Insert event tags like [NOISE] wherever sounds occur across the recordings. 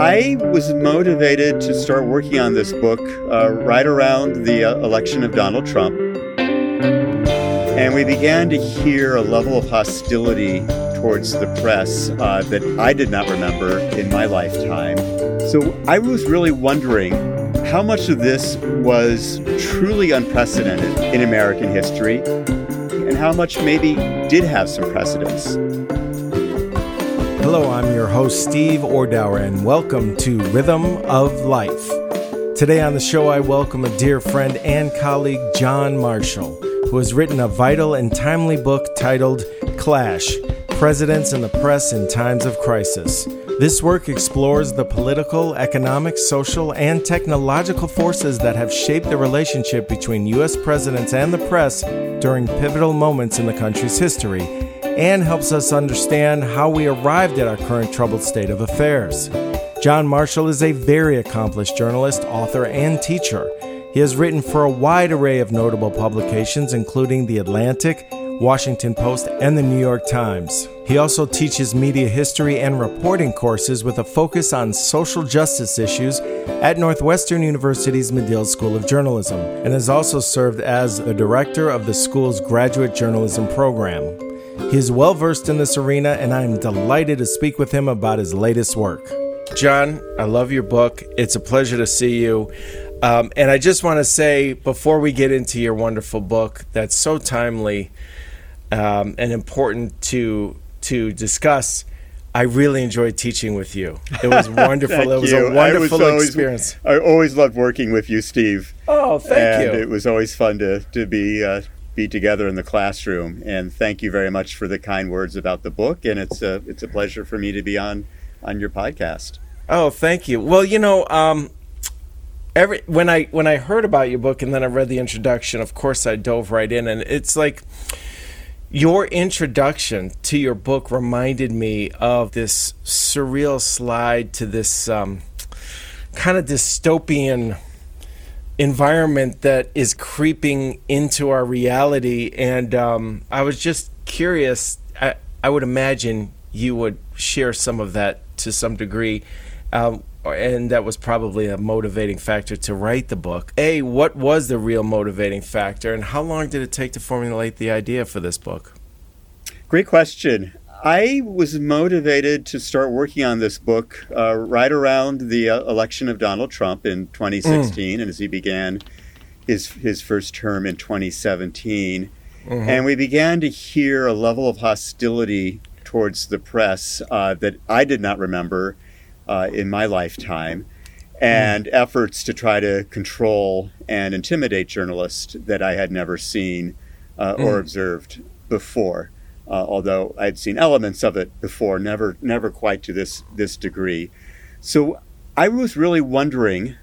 I was motivated to start working on this book uh, right around the uh, election of Donald Trump. And we began to hear a level of hostility towards the press uh, that I did not remember in my lifetime. So I was really wondering how much of this was truly unprecedented in American history and how much maybe did have some precedence. Hello, I'm your host, Steve Ordower, and welcome to Rhythm of Life. Today on the show, I welcome a dear friend and colleague, Jon Marshall, who has written a vital and timely book titled Clash Presidents and the Press in Times of Crisis. This work explores the political, economic, social, and technological forces that have shaped the relationship between U.S. presidents and the press during pivotal moments in the country's history and helps us understand how we arrived at our current troubled state of affairs. Jon Marshall is a very accomplished journalist, author, and teacher. He has written for a wide array of notable publications, including The Atlantic, Washington Post, and the New York Times. He also teaches media history and reporting courses with a focus on social justice issues at Northwestern University's Medill School of Journalism and has also served as the director of the school's graduate journalism program. He is well versed in this arena, and I am delighted to speak with him about his latest work. Jon, I love your book. It's a pleasure to see you. Um, and I just want to say, before we get into your wonderful book that's so timely um, and important to to discuss, I really enjoyed teaching with you. It was [LAUGHS] wonderful. it was you. a wonderful was always, experience. I always loved working with you, Steve. Oh, thank and you. It was always fun to to be uh, be together in the classroom. And thank you very much for the kind words about the book. And it's a it's a pleasure for me to be on on your podcast. Oh, thank you. Well, you know, um, every when I when I heard about your book and then I read the introduction, of course I dove right in, and it's like your introduction to your book reminded me of this surreal slide to this um, kind of dystopian environment that is creeping into our reality. And um, I was just curious. I, I would imagine you would share some of that to some degree. Um, and that was probably a motivating factor to write the book. A, what was the real motivating factor, and how long did it take to formulate the idea for this book? Great question. I was motivated to start working on this book uh, right around the uh, election of Donald Trump in 2016, mm. and as he began his his first term in 2017, mm-hmm. and we began to hear a level of hostility towards the press uh, that I did not remember uh, in my lifetime, and mm. efforts to try to control and intimidate journalists that I had never seen uh, mm. or observed before uh, although I'd seen elements of it before, never never quite to this this degree. So I was really wondering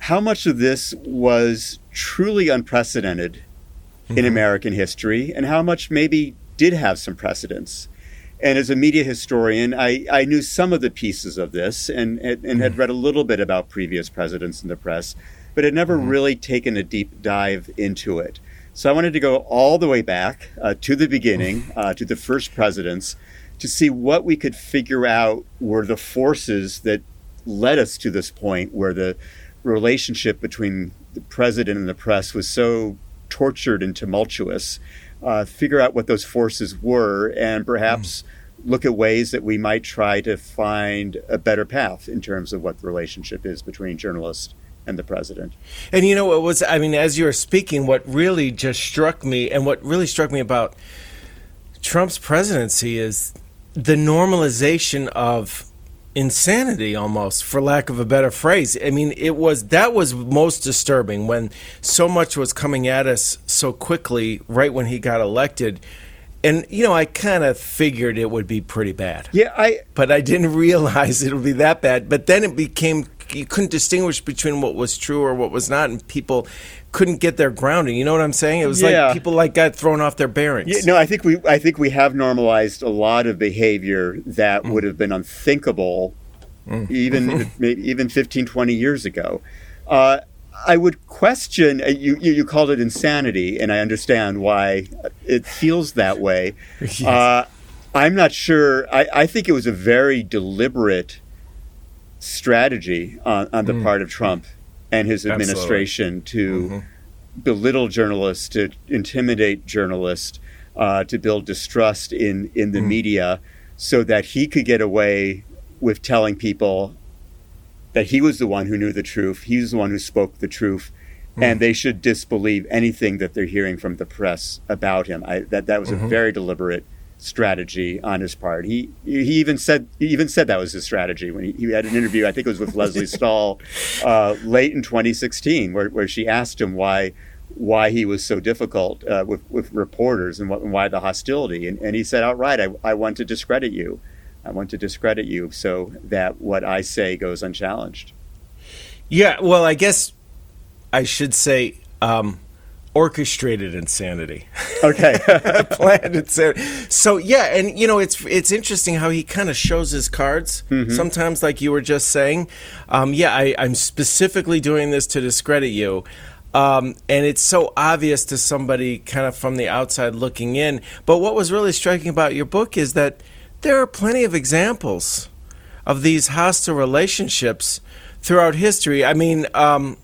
how much of this was truly unprecedented mm-hmm. in American history, and how much maybe did have some precedence. And as a media historian, I, I knew some of the pieces of this and, and, and had mm-hmm. read a little bit about previous presidents in the press, but had never mm-hmm. really taken a deep dive into it. So I wanted to go all the way back uh, to the beginning, uh, to the first presidents, to see what we could figure out were the forces that led us to this point where the relationship between the president and the press was so tortured and tumultuous. Uh, figure out what those forces were and perhaps mm. look at ways that we might try to find a better path in terms of what the relationship is between journalists and the president. And you know what was I mean as you were speaking what really just struck me and what really struck me about Trump's presidency is the normalization of insanity almost for lack of a better phrase. I mean it was that was most disturbing when so much was coming at us so quickly right when he got elected. And you know, I kind of figured it would be pretty bad. Yeah, I. But I didn't [LAUGHS] realize it would be that bad. But then it became you couldn't distinguish between what was true or what was not, and people couldn't get their grounding. You know what I'm saying? It was yeah. like people like got thrown off their bearings. Yeah, no, I think we I think we have normalized a lot of behavior that mm. would have been unthinkable mm. even maybe even 15 20 years ago. Uh, I would question uh, you, you, you. called it insanity, and I understand why it feels that way. [LAUGHS] yes. uh, I'm not sure. I, I think it was a very deliberate strategy on, on the mm. part of Trump and his administration Absolutely. to mm-hmm. belittle journalists, to intimidate journalists, uh, to build distrust in, in the mm. media so that he could get away with telling people that he was the one who knew the truth, he's the one who spoke the truth, mm. and they should disbelieve anything that they're hearing from the press about him. I, that, that was mm-hmm. a very deliberate strategy on his part. He he even said he even said that was his strategy when he, he had an interview. I think it was with Lesley [LAUGHS] Stahl uh, late in 2016, where where she asked him why why he was so difficult uh, with with reporters and, what, and, why the hostility. And, and he said outright, I, I want to discredit you. I want to discredit you so that what I say goes unchallenged. Yeah, well, I guess I should say. Um, orchestrated insanity. Okay, [LAUGHS] planned insanity. So yeah, and you know it's it's interesting how he kind of shows his cards mm-hmm. sometimes, like you were just saying. Um, yeah, I, I'm specifically doing this to discredit you. Um, and it's so obvious to somebody kind of from the outside looking in. But what was really striking about your book is that there are plenty of examples of these hostile relationships throughout history. I mean, um,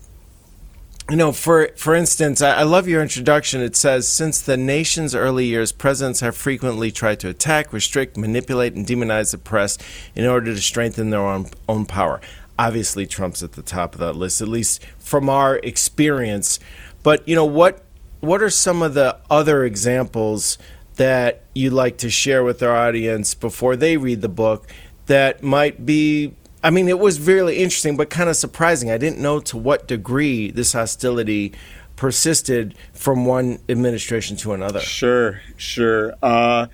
you know, for for instance, I, I, love your introduction. It says, since the nation's early years, presidents have frequently tried to attack, restrict, manipulate, and demonize the press in order to strengthen their own own power. Obviously, Trump's at the top of that list, at least from our experience. But you know what? What are some of the other examples that you'd like to share with our audience before they read the book that might be I mean, it was really interesting, but kind of surprising. I didn't know to what degree this hostility persisted from one administration to another. Sure, sure. Uh,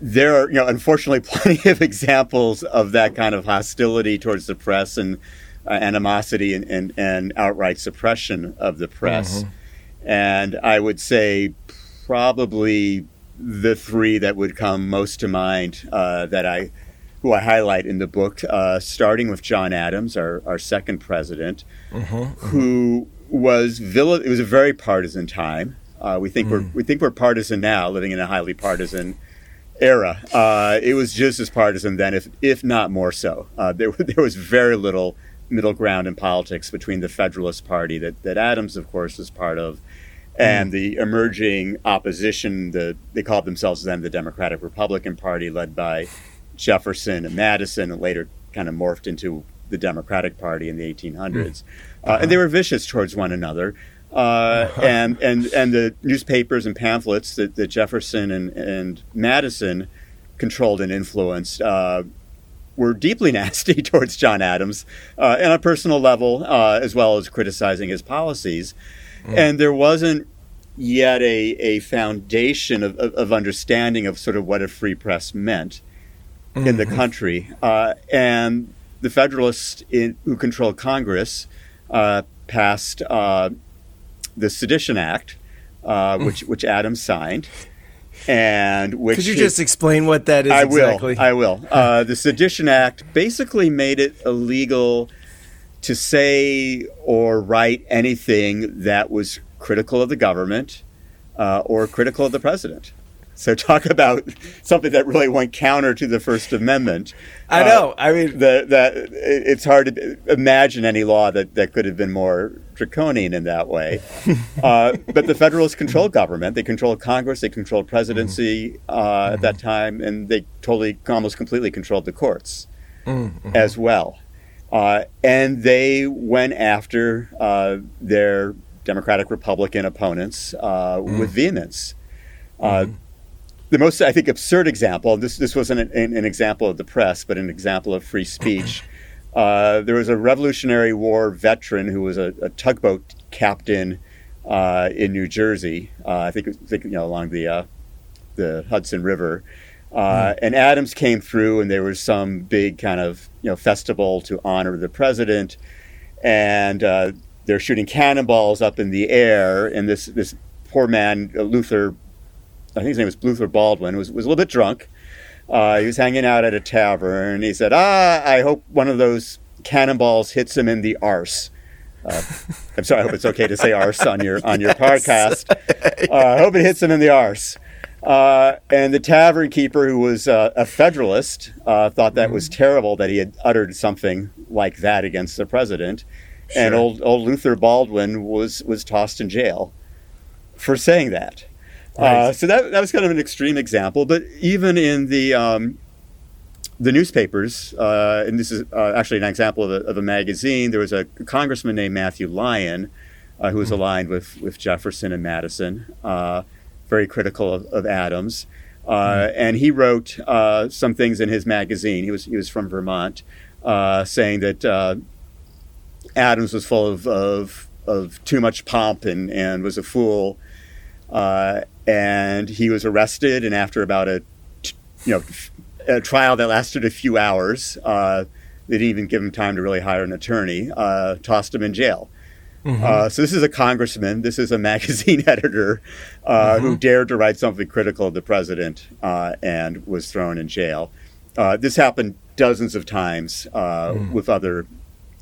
there are, you know, unfortunately, [LAUGHS] plenty of examples of that kind of hostility towards the press and uh, animosity and, and, and, outright suppression of the press. Mm-hmm. And I would say probably the three that would come most to mind uh, that I who I highlight in the book, uh, starting with John Adams, our, our second president, mm-hmm, mm-hmm. who was vill- it was a very partisan time. Uh, we think mm. we're we think we're partisan now, living in a highly partisan era. Uh, it was just as partisan then, if if not more so. Uh, [LAUGHS] there there was very little middle ground in politics between the Federalist Party that that Adams, of course, was part of. And mm. the emerging opposition, the, they called themselves then the Democratic Republican Party, led by Jefferson and Madison, and later kind of morphed into the Democratic Party in the 1800s. Mm. Uh, and they were vicious towards one another. Uh, uh-huh. and, and, and the newspapers and pamphlets that, that Jefferson and, and Madison controlled and influenced uh, were deeply [LAUGHS] nasty towards John Adams uh, on a personal level, uh, as well as criticizing his policies. Mm. And there wasn't yet a, a foundation of, of, of, understanding of sort of what a free press meant mm-hmm. in the mm-hmm. country. Uh, and the Federalists in, who controlled Congress uh, passed uh, the Sedition Act, uh, mm. which which Adams signed. And which could you just explain what that is? I exactly? will. I will. [LAUGHS] Uh, the Sedition Act basically made it illegal to say or write anything that was critical of the government uh, or critical of the president. So talk about something that really went counter to the First Amendment. I know. Uh, I mean, the, that it's hard to imagine any law that, that could have been more draconian in that way. [LAUGHS] uh, but the Federalists controlled government. They controlled Congress. They controlled presidency uh, mm-hmm. at that time, and they totally, almost completely controlled the courts mm-hmm. as well. Uh, and they went after uh, their Democratic Republican opponents uh, mm. with vehemence. Mm the most, I think, absurd example. This this wasn't an, an example of the press, but an example of free speech. [CLEARS THROAT] Uh, there was a Revolutionary War veteran who was a, a tugboat captain uh, in New Jersey. Uh, I think, think, you know along the uh, the Hudson River. Mm. And Adams came through, and there was some big kind of you know festival to honor the president, and uh, they're shooting cannonballs up in the air, and this this poor man Luther I think his name was Luther Baldwin, was, was a little bit drunk. Uh, he was hanging out at a tavern. He said, Ah, I hope one of those cannonballs hits him in the arse. Uh, I'm sorry, I hope it's okay to say arse on your on your [LAUGHS] yes. podcast. Uh, I hope it hits him in the arse. Uh, and the tavern keeper, who was uh, a Federalist, uh, thought that was terrible that he had uttered something like that against the president. And old, old Luther Baldwin was, was tossed in jail for saying that. Uh, so that, that was kind of an extreme example. But even in the, um, the newspapers, uh, and this is uh, actually an example of a, of a magazine, there was a congressman named Matthew Lyon uh, who was aligned with, with Jefferson and Madison, uh, very critical of, of Adams. Uh, And he wrote uh, some things in his magazine. He was, he was from Vermont, uh, saying that uh, Adams was full of, of, of too much pomp and, and was a fool. Uh, and he was arrested, and after about a, you know, a trial that lasted a few hours, uh, they didn't even give him time to really hire an attorney, uh, tossed him in jail. Uh, so this is a congressman. This is a [LAUGHS] magazine editor uh, who dared to write something critical of the president uh, and was thrown in jail. Uh, this happened dozens of times uh, with other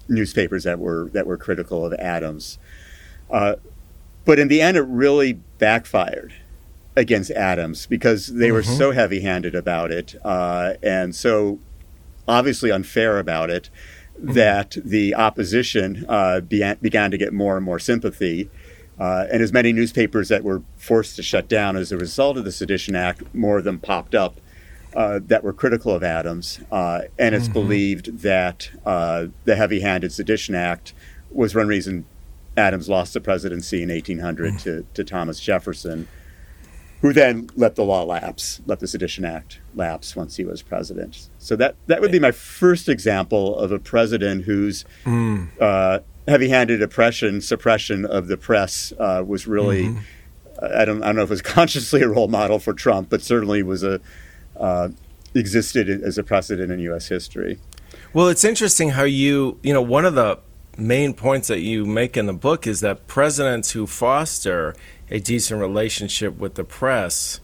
newspapers that were that were critical of Adams. Uh, but in the end, it really backfired against Adams because they were so heavy-handed about it uh, and so obviously unfair about it that the opposition uh, began, began to get more and more sympathy. Uh, and as many newspapers that were forced to shut down as a result of the Sedition Act, more of them popped up uh, that were critical of Adams. Uh, and it's believed that uh, the heavy handed Sedition Act was one reason Adams lost the presidency in 1800 to, to Thomas Jefferson, who then let the law lapse, let the Sedition Act lapse once he was president. So that, that would be my first example of a president whose uh, heavy-handed oppression, suppression of the press uh, was really, I, don't, I don't know if it was [LAUGHS] consciously a role model for Trump, but certainly was a uh, existed as a precedent in U.S. history. Well, it's interesting how you, you know, one of the main points that you make in the book is that presidents who foster a decent relationship with the press,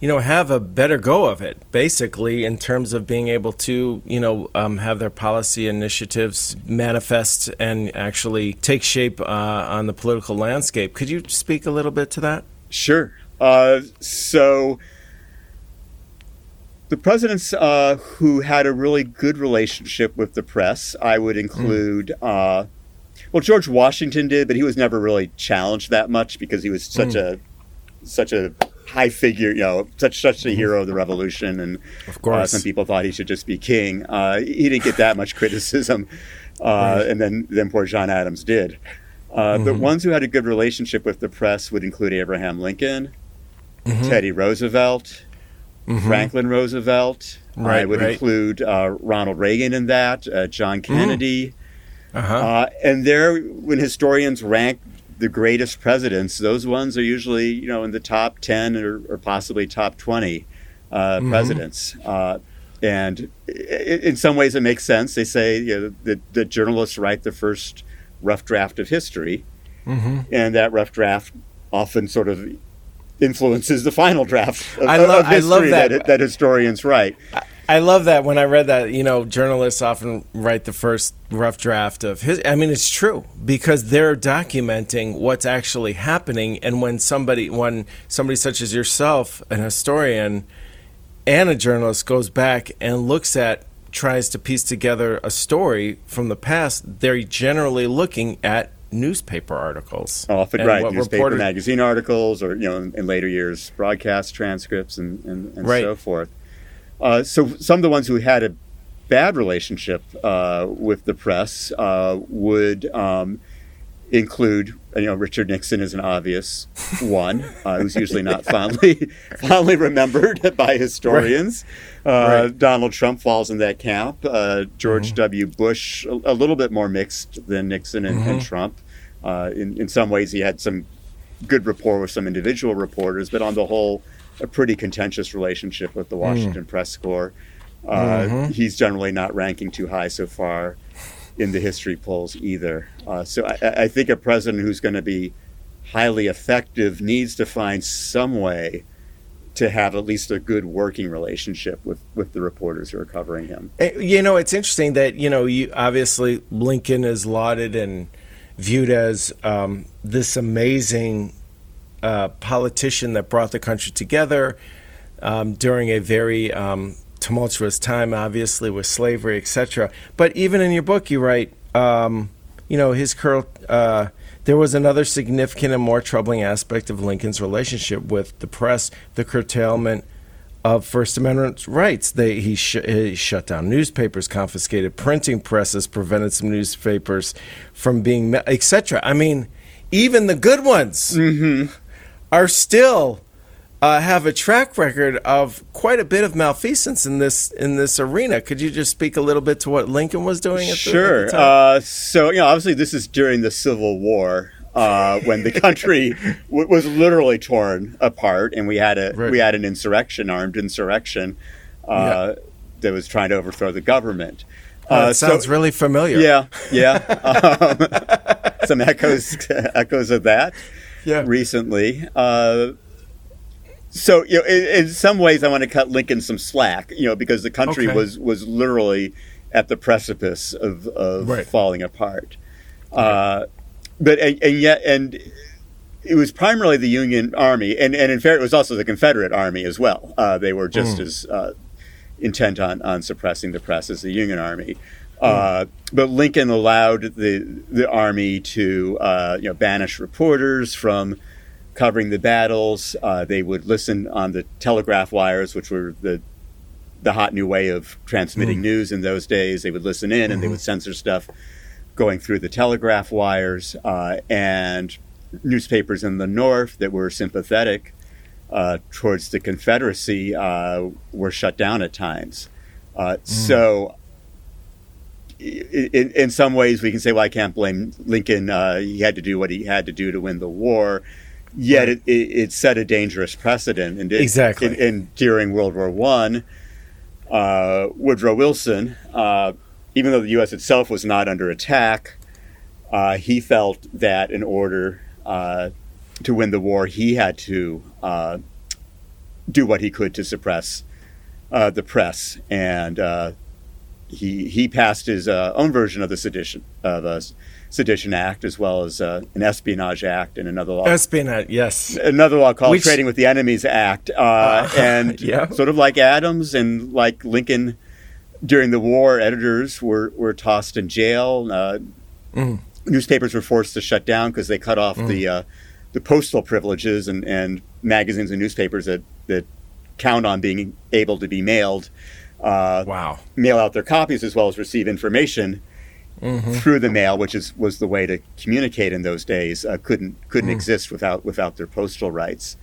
you know, have a better go of it, basically, in terms of being able to, you know, um, have their policy initiatives manifest and actually take shape uh, on the political landscape. Could you speak a little bit to that? Sure. Uh, so the presidents uh, who had a really good relationship with the press, I would include. Uh, well, George Washington did, but he was never really challenged that much because he was such a such a high figure, you know, such such a hero of the Revolution, and Of uh, course. some people thought he should just be king. Uh, he didn't get that much criticism, [LAUGHS] uh, and then then poor John Adams did. Uh, The ones who had a good relationship with the press would include Abraham Lincoln, Teddy Roosevelt, Franklin Roosevelt. Right, I would right. include uh, Ronald Reagan in that, uh, John Kennedy. Uh-huh. Uh, and there, when historians rank the greatest presidents, those ones are usually, you know, in the top 10 or, or possibly top 20 uh, presidents. Uh, and i- i- in some ways, it makes sense. They say you know, that the journalists write the first rough draft of history, and that rough draft often sort of influences the final draft of, I lo- of I history love that. that historians write. I love that when I read that, you know, journalists often write the first rough draft of his. I mean, it's true because they're documenting what's actually happening. And when somebody, when somebody such as yourself, an historian and a journalist, goes back and looks at, tries to piece together a story from the past, they're generally looking at newspaper articles. Often, right, newspaper reporters- magazine articles, or you know, in, in later years, broadcast transcripts, and and, and Right. so forth. Uh, so some of the ones who had a bad relationship uh, with the press uh, would um, include, you know, Richard Nixon is an obvious [LAUGHS] one, uh, who's usually not fondly [LAUGHS] fondly remembered [LAUGHS] by historians. Uh, Right. Donald Trump falls in that camp. Uh, George W. Bush, a, a little bit more mixed than Nixon and, and Trump. Uh, in, in some ways, he had some good rapport with some individual reporters, but on the whole, a pretty contentious relationship with the Washington Press Corps. Uh, He's generally not ranking too high so far in the history polls either. Uh, so I, I I think a president who's going to be highly effective needs to find some way to have at least a good working relationship with, with the reporters who are covering him. Eh, You know, it's interesting that you know, you obviously Lincoln is lauded and viewed as um, this amazing uh, politician that brought the country together um, during a very um, tumultuous time, obviously with slavery, etc. But even in your book, you write, um, you know, his curl. Uh, there was another significant and more troubling aspect of Lincoln's relationship with the press: the curtailment of First Amendment rights. They, he, sh- he, shut down newspapers, confiscated printing presses, prevented some newspapers from being, etc. I mean, even the good ones mm-hmm. Are still uh, have a track record of quite a bit of malfeasance in this in this arena. Could you just speak a little bit to what Lincoln was doing? sure. The, uh, so you know, obviously, this is during the Civil War. Uh, when the country [LAUGHS] w- was literally torn apart, and we had a right. we had an insurrection, armed insurrection, uh, yeah. that was trying to overthrow the government. Uh, sounds so, really familiar. Yeah, yeah. [LAUGHS] um, [LAUGHS] some echoes echoes of that. Yeah. Recently, uh, so you know, in, in, some ways, I want to cut Lincoln some slack, you know, because the country okay. was was literally at the precipice of, of right. falling apart. Uh, but and, and, yet and it was primarily the Union Army, and, and in fact, it was also the Confederate Army as well. Uh, they were just mm. as uh, intent on, on suppressing the press as the Union Army. Uh, but Lincoln allowed the the army to uh, you know banish reporters from covering the battles. Uh, they would listen on the telegraph wires, which were the the hot new way of transmitting mm. news in those days. They would listen in, mm-hmm. and they mm-hmm. would censor stuff going through the telegraph wires, uh, and newspapers in the North that were sympathetic uh, towards the Confederacy uh, were shut down at times. Mm. So, in, in, some ways, we can say, well, I can't blame Lincoln. Uh, he had to do what he had to do to win the war. Yet it, it, it set a dangerous precedent. And exactly. And during World War One, uh, Woodrow Wilson even though the U.S. itself was not under attack, uh, he felt that in order uh, to win the war, he had to uh, do what he could to suppress uh, the press, and uh, he he passed his uh, own version of the sedition of a Sedition Act, as well as an Espionage Act and another law. Espionage, yes. Another law called Which, Trading with the Enemies Act, [LAUGHS] and yeah. sort of like Adams and like Lincoln during the war, editors were, were tossed in jail. Uh, mm. Newspapers were forced to shut down because they cut off mm. the uh, the postal privileges and, and magazines and newspapers that, that count on being able to be mailed. Uh, wow! Mail out their copies as well as receive information mm-hmm. through the mail, which is was the way to communicate in those days. Uh, couldn't couldn't mm. exist without without their postal rights.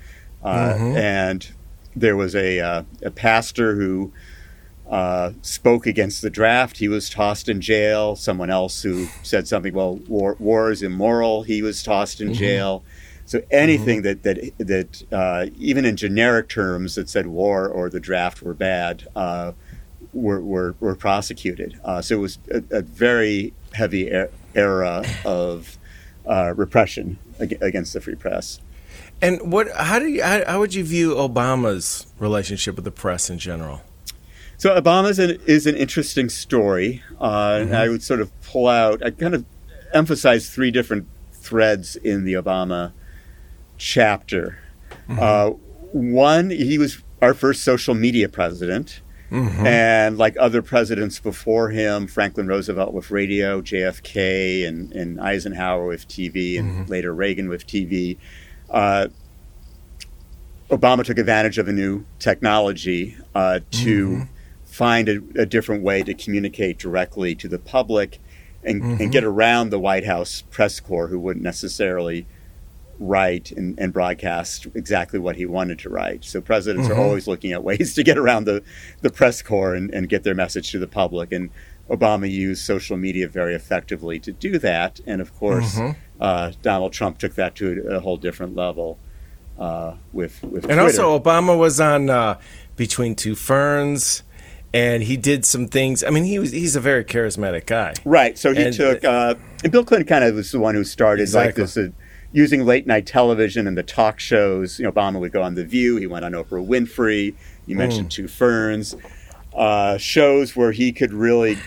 Uh, mm-hmm. And there was a uh, a pastor who uh, spoke against the draft. He was tossed in jail. Someone else who [SIGHS] said something, well, war, war is immoral. He was tossed in mm-hmm. jail. So anything mm-hmm. that that that uh, even in generic terms that said war or the draft were bad uh, were, were, were prosecuted. Uh, so it was a, a very heavy era of uh, repression against the free press. And what? How do you? How, how would you view Obama's relationship with the press in general? So Obama is an, is an interesting story. Uh, mm-hmm. I would sort of pull out, I kind of emphasize three different threads in the Obama chapter. Mm-hmm. Uh, one, he was our first social media president. Mm-hmm. And like other presidents before him, Franklin Roosevelt with radio, JFK and, and Eisenhower with TV, and mm-hmm. later Reagan with TV. Uh, Obama took advantage of a new technology uh, to mm-hmm find a, a, different way to communicate directly to the public and, mm-hmm. and, get around the White House press corps who wouldn't necessarily write and, and broadcast exactly what he wanted to write. So presidents mm-hmm. are always looking at ways [LAUGHS] to get around the, the press corps and, and get their message to the public. And Obama used social media very effectively to do that. And of course, mm-hmm. uh, Donald Trump took that to a, a whole different level uh, with, with And Twitter. also, Obama was on uh, Between Two Ferns and he did some things. I mean, he was he's a very charismatic guy. Right. So he and, took uh, and Bill Clinton kind of was the one who started exactly. like this. Uh, using late night television and the talk shows, you know, Obama would go on The View. He went on Oprah Winfrey. You mentioned mm. Two Ferns, uh, shows where he could really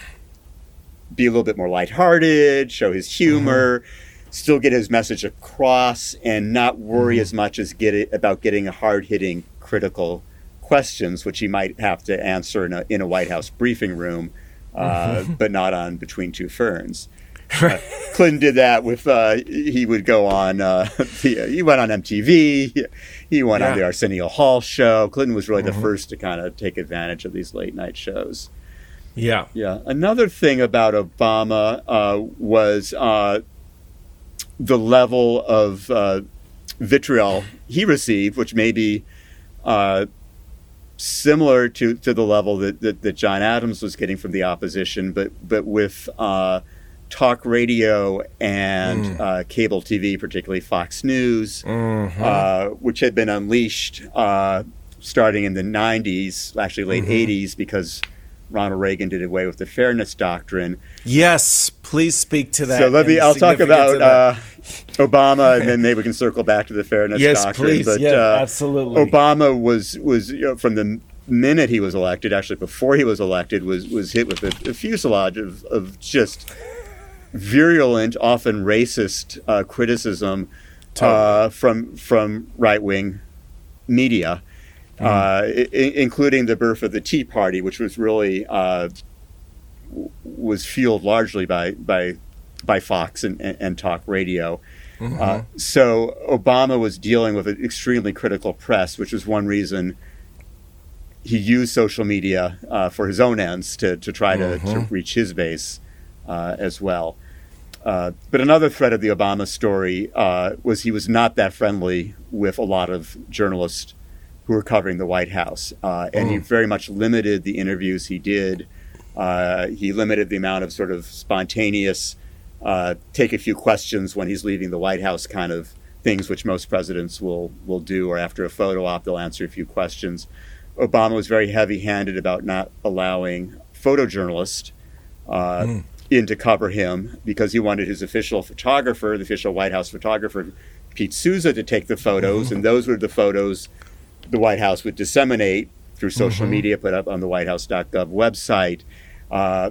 be a little bit more lighthearted, show his humor. Mm-hmm. still get his message across and not worry mm-hmm. as much as get it about getting hard hitting critical questions, which he might have to answer in a, in a White House briefing room, uh, mm-hmm. but not on Between Two Ferns. [LAUGHS] Uh, Clinton did that with uh, he would go on uh, [LAUGHS] the, he went on MTV he went yeah. on the Arsenio Hall show. Clinton was really mm-hmm. the first to kind of take advantage of these late night shows. Yeah. Yeah. Another thing about Obama uh, was uh, the level of uh, vitriol he received which may be similar to, to the level that, that, that, John Adams was getting from the opposition but but with talk radio and mm. uh, cable TV, particularly Fox News, mm-hmm. uh, which had been unleashed uh, starting in the 90s, actually late mm-hmm. 80s, because Ronald Reagan did away with the fairness doctrine. Yes, please speak to that. So let me. I'll talk about uh, Obama, and then maybe we can circle back to the fairness yes, doctrine. Please. But, yeah, uh, absolutely. Obama was was you know, from the minute he was elected, actually before he was elected, was was hit with a, a fuselage of, of just virulent, often racist uh, criticism uh, from from right wing media, mm. I- including the birth of the Tea Party, which was really uh, was fueled largely by by by Fox and, and, and talk radio. Mm-hmm. Uh, so Obama was dealing with an extremely critical press, which was one reason he used social media uh, for his own ends to, to try mm-hmm. to, to reach his base as well. Uh, but another thread of the Obama story uh, was he was not that friendly with a lot of journalists who were covering the White House, uh, and mm. he very much limited the interviews he did. Uh, he limited the amount of sort of spontaneous, uh, take a few questions when he's leaving the White House kind of things, which most presidents will will do, or after a photo op, they'll answer a few questions. Obama was very heavy-handed about not allowing photojournalists. Mm in to cover him because he wanted his official photographer, the official White House photographer, Pete Souza, to take the photos, mm-hmm. and those were the photos the White House would disseminate through social mm-hmm. media, put up on the WhiteHouse.gov website. Uh,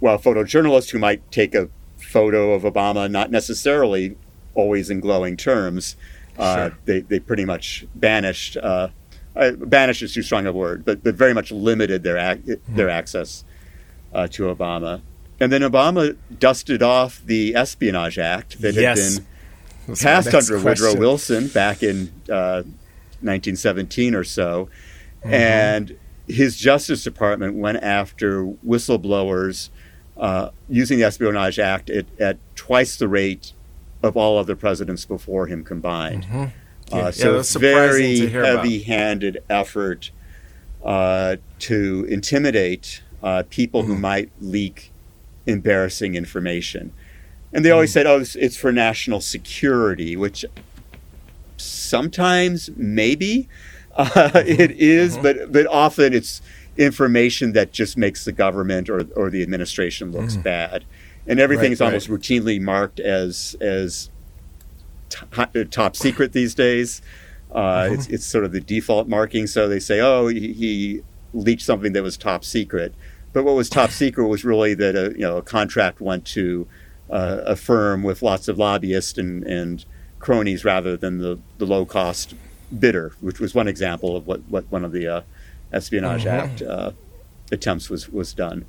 while photojournalists who might take a photo of Obama, not necessarily always in glowing terms, uh, sure. they, they pretty much banished. Uh, uh, banished is too strong a word, but, but very much limited their ac- mm-hmm. their access uh, to Obama. And then Obama dusted off the Espionage Act that yes. had been That's passed under question. Woodrow Wilson back in uh, 1917 or so. Mm-hmm. And his Justice Department went after whistleblowers uh, using the Espionage Act at, at, twice the rate of all other presidents before him combined. Mm-hmm. Uh, yeah, uh, so yeah, very heavy-handed effort uh, to intimidate uh, people mm-hmm. who might leak embarrassing information. And they always mm. said, oh, it's, it's for national security, which sometimes maybe [LAUGHS] uh, mm-hmm. it is, mm-hmm. but, but often it's information that just makes the government or, or the administration looks mm. bad. And everything's right, almost right. routinely marked as, as t- top secret these days. Uh, mm-hmm. it's, it's sort of the default marking. So they say, oh, he, he leaked something that was top secret. But what was top secret was really that a you know a contract went to uh, a firm with lots of lobbyists and, and cronies rather than the, the low cost bidder, which was one example of what, what one of the uh, Espionage mm-hmm. Act uh, attempts was was done.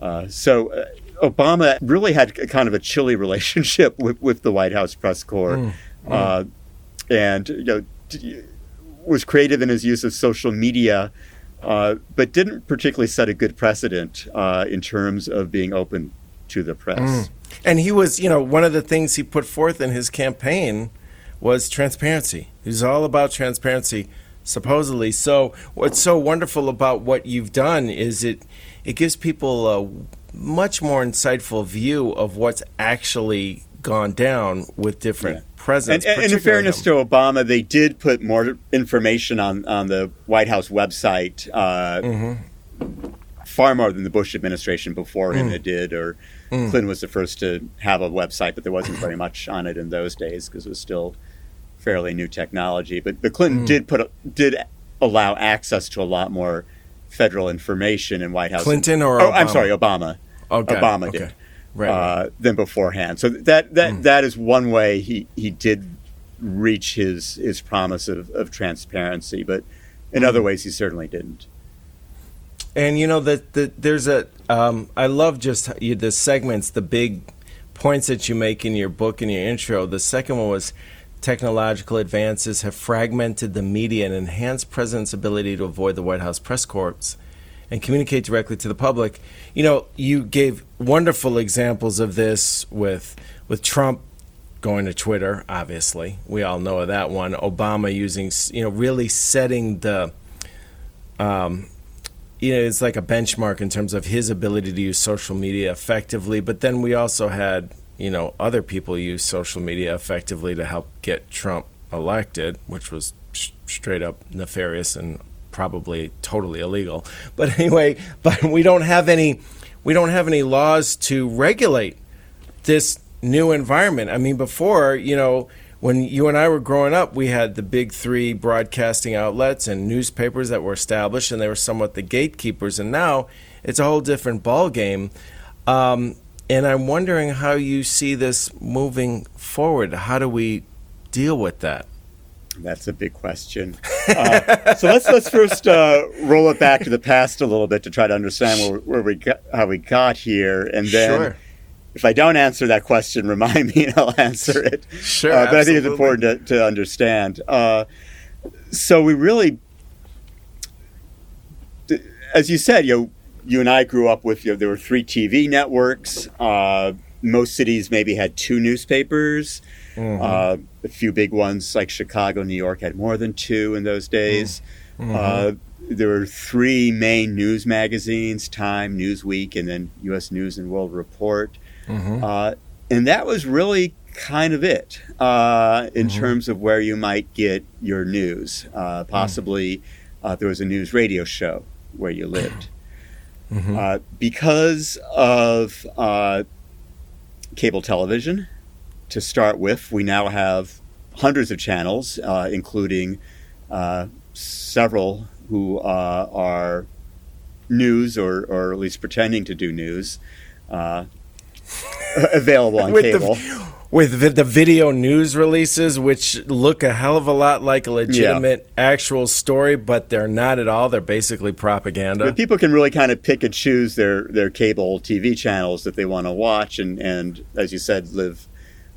Uh, so uh, Obama really had kind of a chilly [LAUGHS] relationship with, with the White House press corps, mm. Mm. and you know was creative in his use of social media uh, but didn't particularly set a good precedent uh, in terms of being open to the press. Mm. And he was, you know, one of the things he put forth in his campaign was transparency. He's all about transparency, supposedly. So, what's so wonderful about what you've done is it it gives people a much more insightful view of what's actually gone down with different yeah. presidents. And, and in fairness to Obama, they did put more information on, on the White House website, uh, mm-hmm. far more than the Bush administration before him mm. did, or mm. Clinton was the first to have a website, but there wasn't very much on it in those days because it was still fairly new technology. But, but Clinton mm. did put did allow access to a lot more federal information in White House. Clinton or oh, I'm sorry, Obama. Okay. Obama okay. Right. uh, than beforehand. So that that mm. that is one way he he did reach his his promise of, of transparency, but in mm. other ways he certainly didn't. And you know that the, there's a um, I love just you, the segments, the big points that you make in your book and your intro. The second one was technological advances have fragmented the media and enhanced president's ability to avoid the White House press corps and communicate directly to the public. You know, you gave wonderful examples of this with with Trump going to Twitter, obviously. We all know of that one. Obama using, you know, really setting the um, you know, it's like a benchmark in terms of his ability to use social media effectively. But then we also had, you know, other people use social media effectively to help get Trump elected, which was straight up nefarious and probably totally illegal. [LAUGHS] But anyway, but we don't have any we don't have any laws to regulate this new environment. I mean, before, you know, when you and I were growing up, we had the big three broadcasting outlets and newspapers that were established, and they were somewhat the gatekeepers. And now it's a whole different ball game. Um, and I'm wondering how you see this moving forward. How do we deal with that? That's a big question. Uh, so let's let's first uh, roll it back to the past a little bit to try to understand where, where we got, how we got here, and then sure if I don't answer that question, remind me and I'll answer it. Sure. Uh, but I think it's important to, to understand. Uh, so we really, as you said, you know, you and I grew up with you know, there were three TV networks. Uh, most cities maybe had two newspapers. Mm-hmm. Uh, a few big ones like Chicago, New York had more than two in those days. Mm-hmm. Uh, there were three main news magazines: Time, Newsweek, and then U.S. News and World Report. Mm-hmm. Uh, and that was really kind of it uh, in mm-hmm. terms of where you might get your news. Uh, possibly uh, there was a news radio show where you lived. Mm-hmm. Uh, because of uh, cable television, to start with, we now have hundreds of channels, uh, including uh, several who uh, are news or, or at least pretending to do news. Uh, [LAUGHS] available on with cable. The, with the video news releases, which look a hell of a lot like a legitimate yeah. actual story, but they're not at all. They're basically propaganda. But people can really kind of pick and choose their, their cable TV channels that they want to watch, and, and as you said, live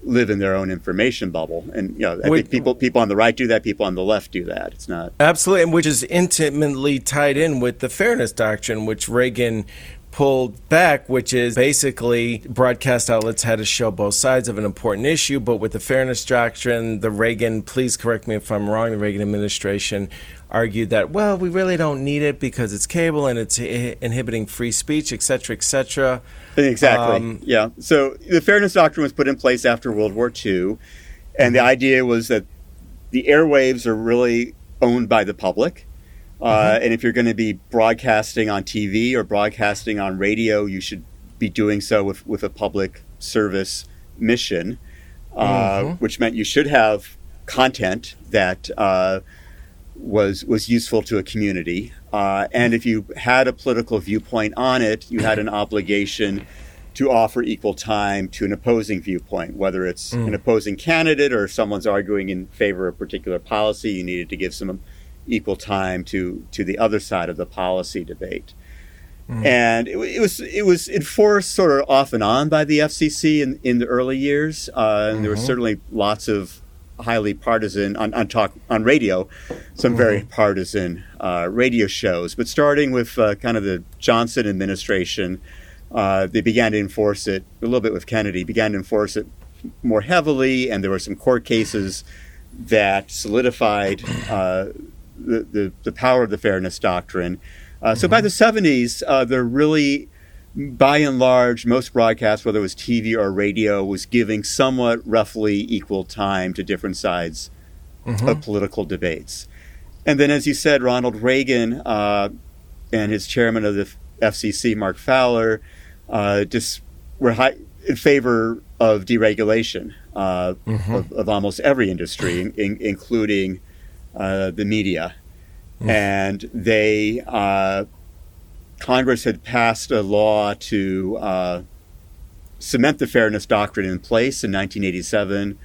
live in their own information bubble. And you know, I think people people on the right do that, people on the left do that. It's not absolutely, and which is intimately tied in with the fairness doctrine, which Reagan pulled back, which is basically broadcast outlets had to show both sides of an important issue. But with the fairness doctrine, the Reagan, please correct me if I'm wrong, the Reagan administration argued that, well, we really don't need it because it's cable and it's inhibiting free speech, et cetera, et cetera. Exactly. Um, yeah. So the fairness doctrine was put in place after World War II. And the mm-hmm. idea was that the airwaves are really owned by the public uh, mm-hmm. And if you're going to be broadcasting on TV or broadcasting on radio, you should be doing so with, with a public service mission, uh, mm-hmm. which meant you should have content that uh, was was useful to a community. Uh, and if you had a political viewpoint on it, you had an obligation to offer equal time to an opposing viewpoint, whether it's mm. an opposing candidate or someone's arguing in favor of a particular policy. You needed to give some equal time to to the other side of the policy debate. Mm. And it, it, was it was enforced sort of off and on by the FCC in, in the early years. Uh, and mm-hmm. there were certainly lots of highly partisan on, on talk on radio, some mm-hmm. very partisan uh, radio shows. But starting with uh, kind of the Johnson administration, uh, they began to enforce it a little bit with Kennedy. Began to enforce it more heavily, and there were some court cases that solidified uh, the, the, the power of the fairness doctrine. Uh, mm-hmm. So by the 70s, uh, they're really, by and large, most broadcasts, whether it was TV or radio, was giving somewhat roughly equal time to different sides mm-hmm. of political debates. And then, as you said, Ronald Reagan uh, and his chairman of the FCC, Mark Fowler, uh, just were high, in favor of deregulation uh, mm-hmm. of, of, almost every industry, in, including uh, the media, mm. and they uh, Congress had passed a law to uh, cement the fairness doctrine in place in 1987.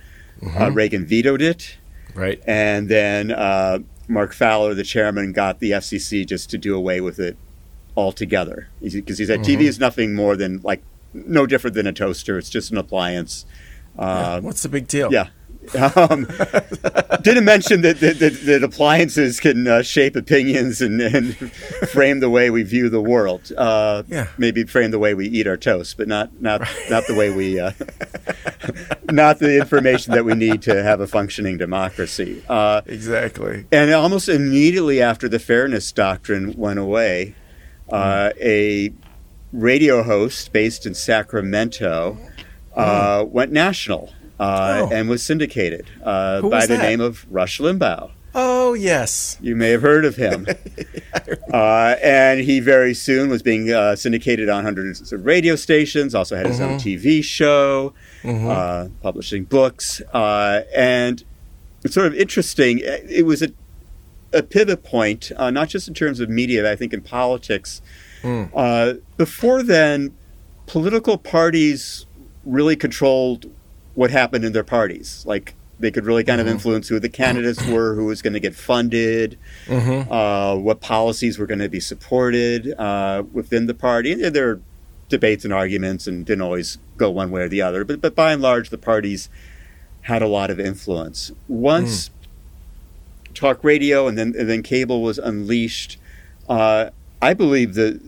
Uh, Reagan vetoed it. Right. And then uh, Mark Fowler, the chairman, got the FCC just to do away with it altogether. Because he said TV is nothing more than like no different than a toaster. It's just an appliance. Uh, What's the big deal? yeah. Um, didn't mention that, that, that, that appliances can uh, shape opinions and, and frame the way we view the world. Uh, Yeah. Maybe frame the way we eat our toast, but not not not the way we uh, not the information that we need to have a functioning democracy. Uh, Exactly. and almost immediately after the fairness doctrine went away, uh, a radio host based in Sacramento uh, went national uh, Oh. and was syndicated uh, by was the name of Rush Limbaugh. Oh yes. You may have heard of him. [LAUGHS] uh, and he very soon was being uh, syndicated on hundreds of radio stations, also had his own TV show, uh, publishing books. Uh, and it's sort of interesting. It was a, a pivot point, uh, not just in terms of media, but I think in politics. Uh, before then, political parties really controlled what happened in their parties. Like they could really kind of influence who the candidates [CLEARS THROAT] were, who was going to get funded, uh, what policies were going to be supported uh, within the party. And there are debates and arguments, and didn't always go one way or the other. But but by and large, the parties had a lot of influence. Once talk radio and then and then cable was unleashed, uh, I believe that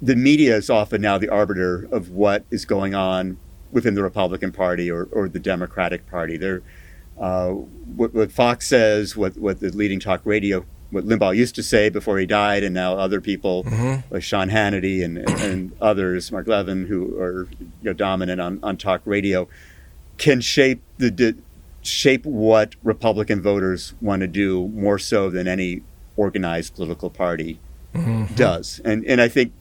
the media is often now the arbiter of what is going on within the Republican Party or, or the Democratic Party. They're, uh, what, what Fox says, what, what the leading talk radio, what Limbaugh used to say before he died, and now other people like Sean Hannity and, and others, Mark Levin, who are you know, dominant on, on talk radio, can shape the di- shape what Republican voters want to do more so than any organized political party does. And and I think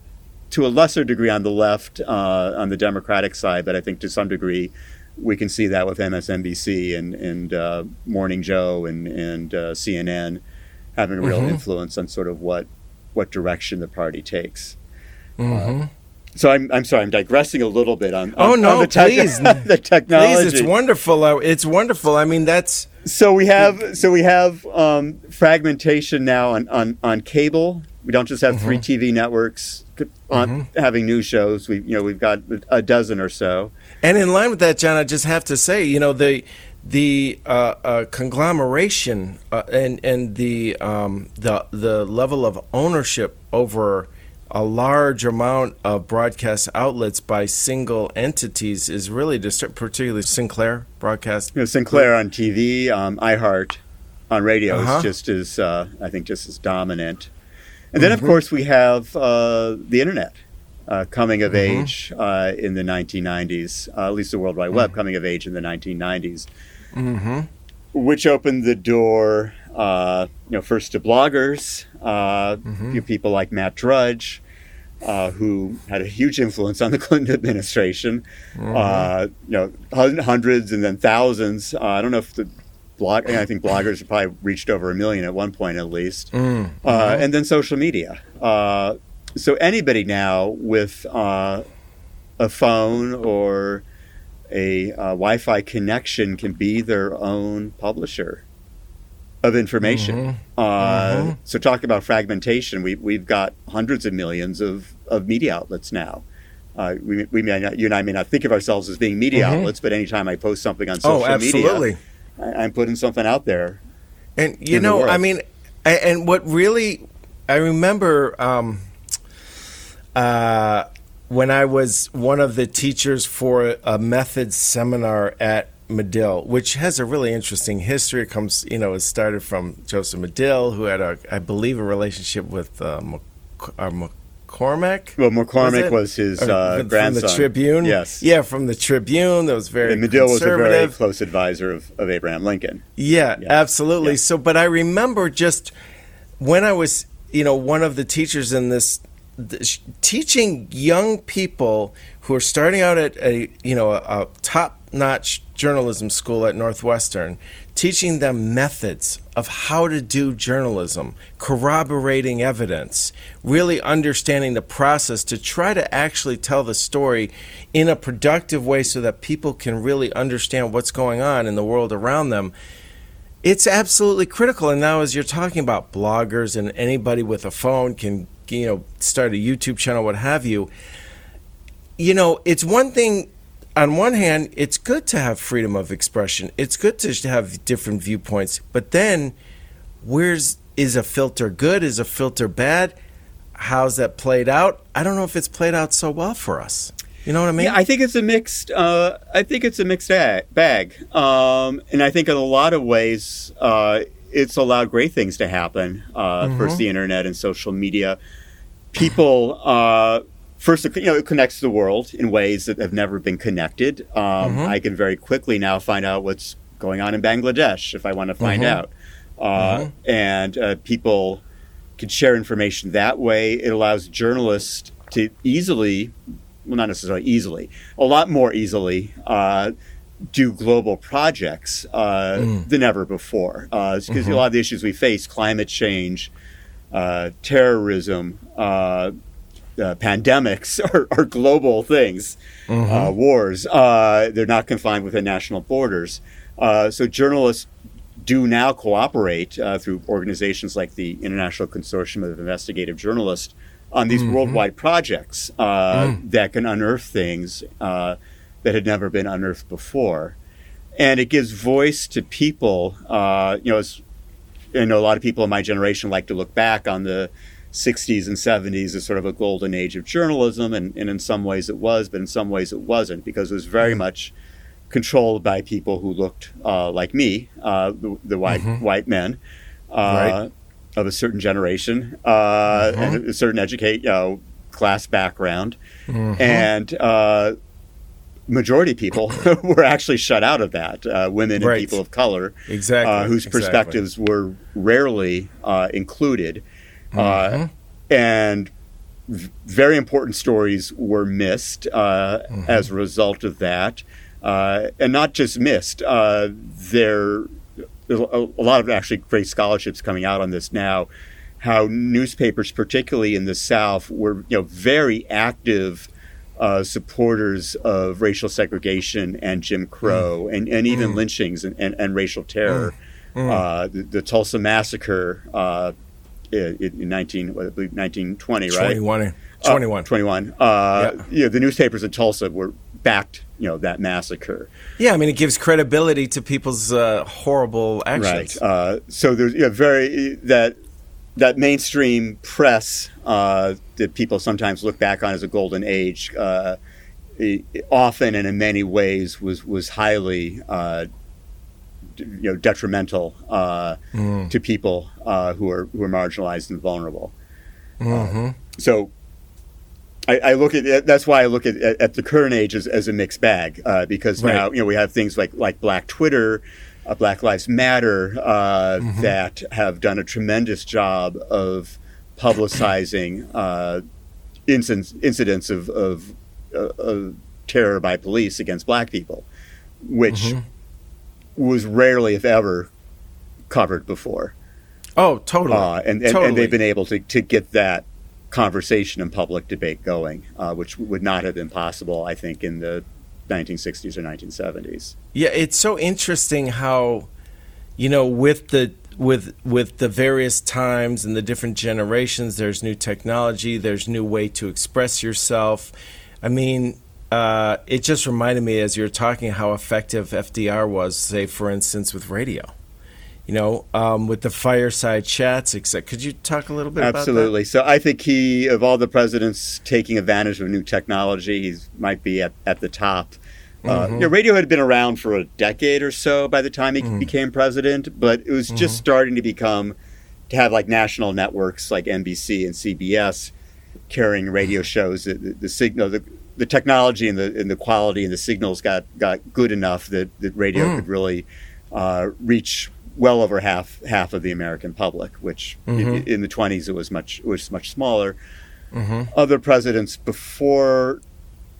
to a lesser degree on the left, uh, on the Democratic side, but I think to some degree we can see that with MSNBC and and uh, Morning Joe and and uh, CNN having a real influence on sort of what what direction the party takes. Uh, so I'm, I'm sorry, I'm digressing a little bit on, on Oh, no, on the, tech- please. [LAUGHS] the technology. Please, it's wonderful. Uh, It's wonderful. I mean, that's So we have so we have um, fragmentation now on, on, on cable. We don't just have three TV networks on having news shows. We you know we've got a dozen or so. And in line with that, Jon, I just have to say, you know, the the uh, uh, conglomeration uh, and and the um, the the level of ownership over a large amount of broadcast outlets by single entities is really disturbing, particularly Sinclair broadcast. You know, Sinclair on TV, um, iHeart on radio Uh-huh. is just as uh, I think just as dominant. And then of course we have uh, the internet uh, coming of age uh, in the 1990s, uh, at least the World Wide Web coming of age in the 1990s. which opened the door, uh, you know, first to bloggers, uh, know, people like Matt Drudge, uh, who had a huge influence on the [LAUGHS] Clinton administration. Uh, you know, hundreds and then thousands. Uh, I don't know if the blog. I think bloggers have probably reached over a million at one point at least. Uh, and then social media. Uh, so anybody now with uh, a phone or a uh, Wi-Fi connection can be their own publisher of information. Uh, So talk about fragmentation. We, we've got hundreds of millions of, of media outlets now. Uh, we, we may not, you and I may not think of ourselves as being media outlets, but anytime I post something on Oh, social absolutely. media, I'm putting something out there. And you know, I mean, and what really, I remember um, uh, when I was one of the teachers for a methods seminar at Medill, which has a really interesting history. It comes, you know, it started from Joseph Medill, who had a, I believe, a relationship with uh, uh, McCormick. Well, McCormick it? was his uh, from grandson. the Tribune. Yes. yeah, from the Tribune. That was very And Medill was a very close advisor of, of Abraham Lincoln. Yeah, Yeah. absolutely. Yeah. So, but I remember just when I was, you know, one of the teachers in this teaching young people who are starting out at a you know a, a top-notch journalism school at Northwestern, teaching them methods of how to do journalism, corroborating evidence, really understanding the process to try to actually tell the story in a productive way so that people can really understand what's going on in the world around them. It's absolutely critical. And now, as you're talking about bloggers and anybody with a phone can, you know, start a YouTube channel, what have you, you know, it's one thing on one hand, it's good to have freedom of expression. It's good to have different viewpoints. But then, where's is a filter good? Is a filter bad? How's that played out? I don't know if it's played out so well for us. You know what I mean? Yeah, I think it's a mixed. Uh, I think it's a mixed bag, um, and I think in a lot of ways, uh, it's allowed great things to happen. Uh, mm-hmm. First, the internet and social media. People uh, first, you know, it connects the world in ways that have never been connected. Um, mm-hmm. I can very quickly now find out what's going on in Bangladesh if I want to find mm-hmm. out. Uh, mm-hmm. And uh, people can share information that way. It allows journalists to easily, well, not necessarily easily, a lot more easily, uh, do global projects uh, mm. than ever before. Because uh, mm-hmm. a lot of the issues we face, climate change, uh, terrorism, uh, pandemics [LAUGHS] are, are, global things, mm-hmm. uh, wars. Uh, they're not confined within national borders. Uh, so journalists do now cooperate uh, through organizations like the International Consortium of Investigative Journalists on these mm-hmm. worldwide projects uh, mm. that can unearth things that had never been unearthed before. And it gives voice to people. you know, as, I know a lot of people in my generation like to look back on the 60s and 70s as sort of a golden age of journalism, and, and in some ways it was, but in some ways it wasn't because it was very mm-hmm. much controlled by people who looked uh, like me, uh, the, the, white mm-hmm. white men uh, right. of a certain generation uh, mm-hmm. and a certain educate you know, class background, mm-hmm. and uh, majority people [LAUGHS] were actually shut out of that. Uh, women and people of color, exactly, uh, whose exactly. perspectives were rarely uh, included. Uh, mm-hmm. and v- very important stories were missed uh, mm-hmm. as a result of that. Uh, and not just missed, there a, a lot of actually great scholarships coming out on this now. How newspapers, particularly in the South, were you know very active uh, supporters of racial segregation and Jim Crow mm. and, and even mm. lynchings and, and, and, racial terror. Mm. Uh, the, the, Tulsa massacre uh, in 19, I believe 1920, right? 21. 21. Uh, 21. Uh, yeah. You know, the newspapers in Tulsa were backed, you know, that massacre. Yeah, I mean, it gives credibility to people's uh, horrible actions. Right. Uh, so there's you know, very that that mainstream press uh, that people sometimes look back on as a golden age. Uh, often and in many ways was was highly you know detrimental uh, mm. to people uh, who are who are marginalized and vulnerable. Mm-hmm. Uh, so I, I, look at that's why I look at, at, the current age as, as a mixed bag uh, because right. now you know we have things like like Black Twitter. Uh, Black Lives Matter uh, mm-hmm. that have done a tremendous job of publicizing incidents, incidents of, of, of, terror by police against black people, which mm-hmm was rarely, if ever, covered before. Oh, totally. Uh, and, and, totally. and, they've been able to, to get that conversation and public debate going, uh, which would not have been possible, I think, in the 1960s or 1970s. Yeah, it's so interesting how, you know, with the with with the various times and the different generations, there's new technology, there's new way to express yourself. I mean, uh, it just reminded me as you're talking how effective FDR was, say, for instance, with radio. You know, um, with the fireside chats, etc. Could you talk a little bit Absolutely. So I think he, of all the presidents taking advantage of new technology, he might be at, at the top. Uh, mm-hmm. you know, radio had been around for a decade or so by the time he mm. became president, but it was just mm-hmm. starting to become to have like national networks like NBC and CBS carrying radio [SIGHS] shows. The, the, the signal, the, the technology and the and the quality and the signals got got good enough that, that radio mm. could really uh, reach well over half half of the American public, which mm-hmm. in, in, the 20s it was much it was much smaller. other presidents before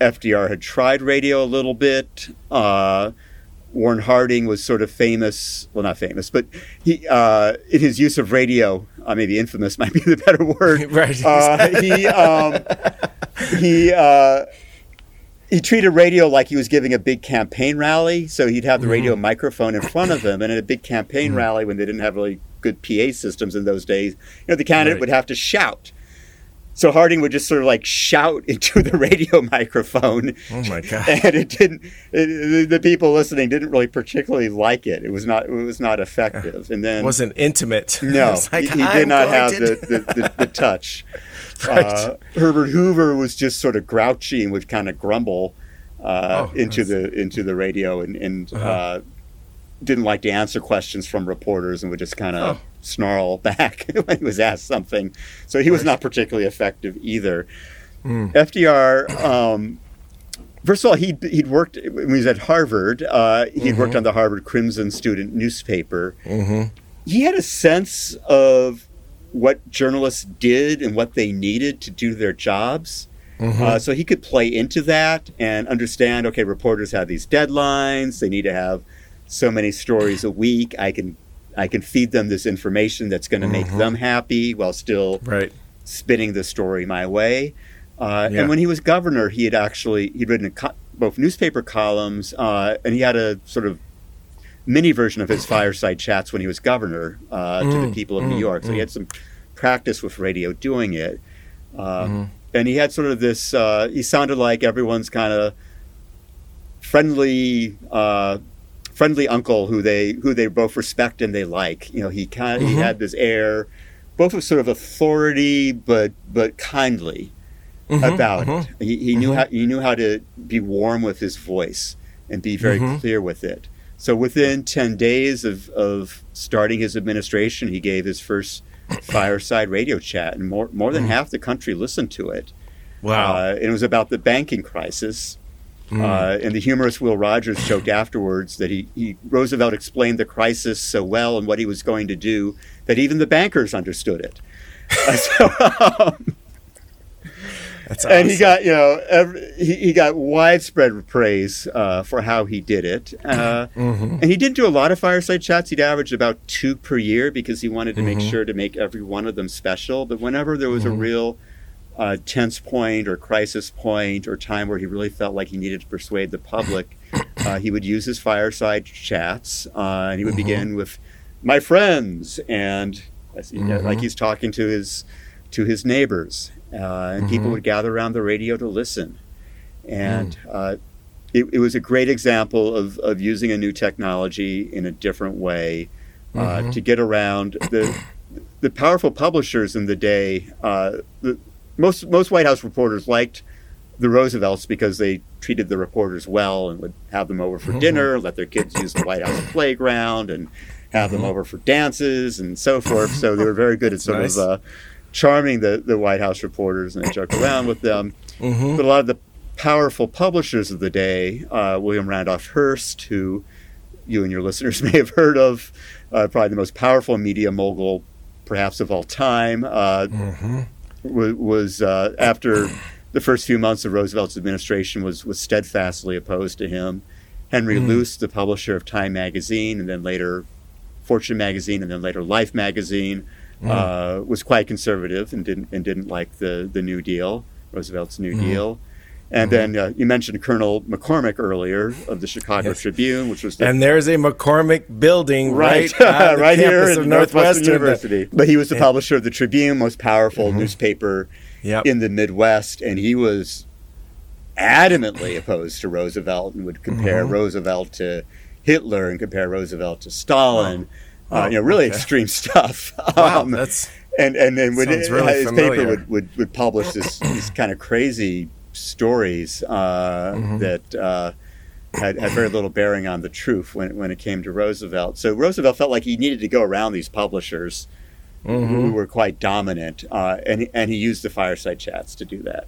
FDR had tried radio a little bit. Uh, Warren Harding was sort of famous, well, not famous, but he uh, in his use of radio, uh, maybe infamous [LAUGHS] might be the better word. [LAUGHS] Right. Uh, he um, he uh, he treated radio like he was giving a big campaign rally. So he'd have the radio mm. microphone in front of him, and at a big campaign mm. rally, when they didn't have really good PA systems in those days, you know, the candidate Right. would have to shout. So Harding would just sort of like shout [LAUGHS] into the radio microphone. Oh my [LAUGHS] god. And it didn't. It, the people listening didn't really particularly like it. It was not. It was not effective. And then It wasn't intimate. [LAUGHS] no, like, he, he "I'm did not have the, the, the, the touch. Right. Uh, Herbert Hoover was just sort of grouchy and would kind of grumble uh, Oh, into that's- the into the radio and, and Uh-huh. uh, didn't like to answer questions from reporters and would just kind of Oh. Snarl back [LAUGHS] when he was asked something. So he was not particularly effective either. Mm. FDR. Um, First of all, he'd, he'd worked when he was at Harvard. Uh, he would worked Mm-hmm. on the Harvard Crimson student newspaper Mhm. he had a sense of what journalists did and what they needed to do their jobs. Mm-hmm. Uh, so he could play into that and understand okay, reporters have these deadlines, they need to have so many stories a week. I can. I can feed them this information that's going to make Mm-hmm. them happy while still Right. spinning the story my way. Uh, Yeah. And when he was governor, he had actually he'd written a co- both newspaper columns, uh, and he had a sort of mini version of his [COUGHS] fireside chats when he was governor uh, to the Mm, people of mm, New York. So he mm. had some practice with radio doing it, uh, Mhm. and he had sort of this. Uh, he sounded like everyone's kind of friendly. Uh, friendly uncle who they who they both respect and they like you know he kind of he had this air both of sort of authority but but kindly Mhm, about it. He, he knew Mhm. how he knew how to be warm with his voice and be very Mhm. clear with it. So within ten days of, of starting his administration, he gave his first [COUGHS] fireside radio chat, and more more than half the country listened to it. Wow. Uh, and it was about the banking crisis. Mm. Uh, and the humorous Will Rogers joked afterwards that he, he Roosevelt explained the crisis so well and what he was going to do that even the bankers understood it. Uh, [LAUGHS] so, um, That's and he got you know every, he, he got widespread praise uh, for how he did it uh, Mhm. and he didn't do a lot of fireside chats he'd average about two per year because he wanted to make Mhm. sure to make every one of them special but whenever there was a Mhm. real uh, tense point or crisis point or time where he really felt like he needed to persuade the public uh, he would use his fireside chats uh, and he would Mhm. begin with my friends and he- Mhm. like he's talking to his to his neighbors uh, and people Mhm. would gather around the radio to listen and Mm. uh, it, it was a great example of, of using a new technology in a different way uh, Mhm. to get around the the powerful publishers in the day. Uh, the, most most White House reporters liked the Roosevelts because they treated the reporters well and would have them over for Mhm. dinner, let their kids use the White House [COUGHS] playground, and have them Mhm. over for dances and so forth. So they were very good at sort Nice. of uh, charming the, the White House reporters and they joke around with them. Mhm. But a lot of the powerful publishers of the day, uh, William Randolph Hearst, who you and your listeners [LAUGHS] may have heard of, uh, probably the most powerful media mogul perhaps of all time, uh, Mhm. Wa- was uh, after the first few months of Roosevelt's administration was was steadfastly opposed to him. Henry Mm. Luce, the publisher of Time magazine, and then later Fortune magazine, and then later Life magazine, Mm. uh, was quite conservative and didn't and didn't like the the New Deal, Roosevelt's New Mm. Deal. And then uh, you mentioned Colonel McCormick earlier of the Chicago Yes. Tribune, which was the And there's a McCormick building right, right, [LAUGHS] right here in Northwestern. University. But he was the publisher of the Tribune, most powerful Mhm. newspaper Yep. in the Midwest, and he was adamantly opposed to Roosevelt and would compare Mhm. Roosevelt to Hitler and compare Roosevelt to Stalin. Oh. Uh, you know, really okay. extreme [LAUGHS] stuff. wow, Um, that's and and would, Sounds really his familiar. paper would, would, would publish this, these kind of crazy stories uh, Mhm. that uh, had, had very little bearing on the truth when, when it came to Roosevelt. So Roosevelt felt like he needed to go around these publishers who mhm. were quite dominant, uh, and and he used the fireside chats to do that.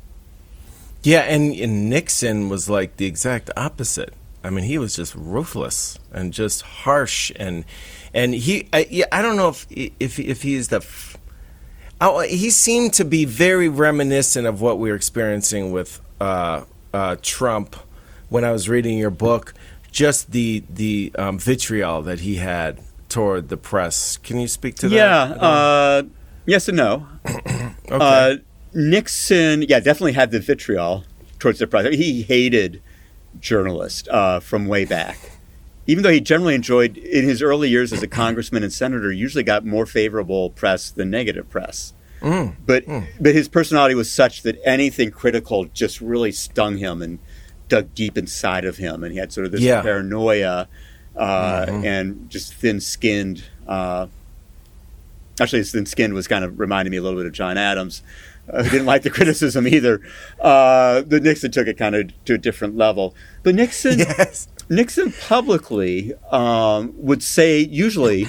yeah. And, and Nixon was like the exact opposite. I mean, he was just ruthless and just harsh, and and he. I, yeah, I don't know if if if he's the. f- Oh, he seemed to be very reminiscent of what we were experiencing with uh, uh, Trump when I was reading your book. Just the the um, vitriol that he had toward the press. Can you speak to that? Yeah. Uh, yes and no. [COUGHS] okay. Uh, Nixon, yeah, definitely had the vitriol towards the press. He hated journalists uh, from way back. Even though he generally enjoyed, in his early years as a congressman and senator, usually got more favorable press than negative press. Mm. But but his personality was such that anything critical just really stung him and dug deep inside of him, and he had sort of this Yeah. paranoia uh, and just thin-skinned. Uh, actually, his thin-skinned was kind of reminding me a little bit of John Adams, who didn't like the criticism either. Uh, but Nixon took it kind of to a different level. But Nixon, Yes. Nixon publicly um, would say usually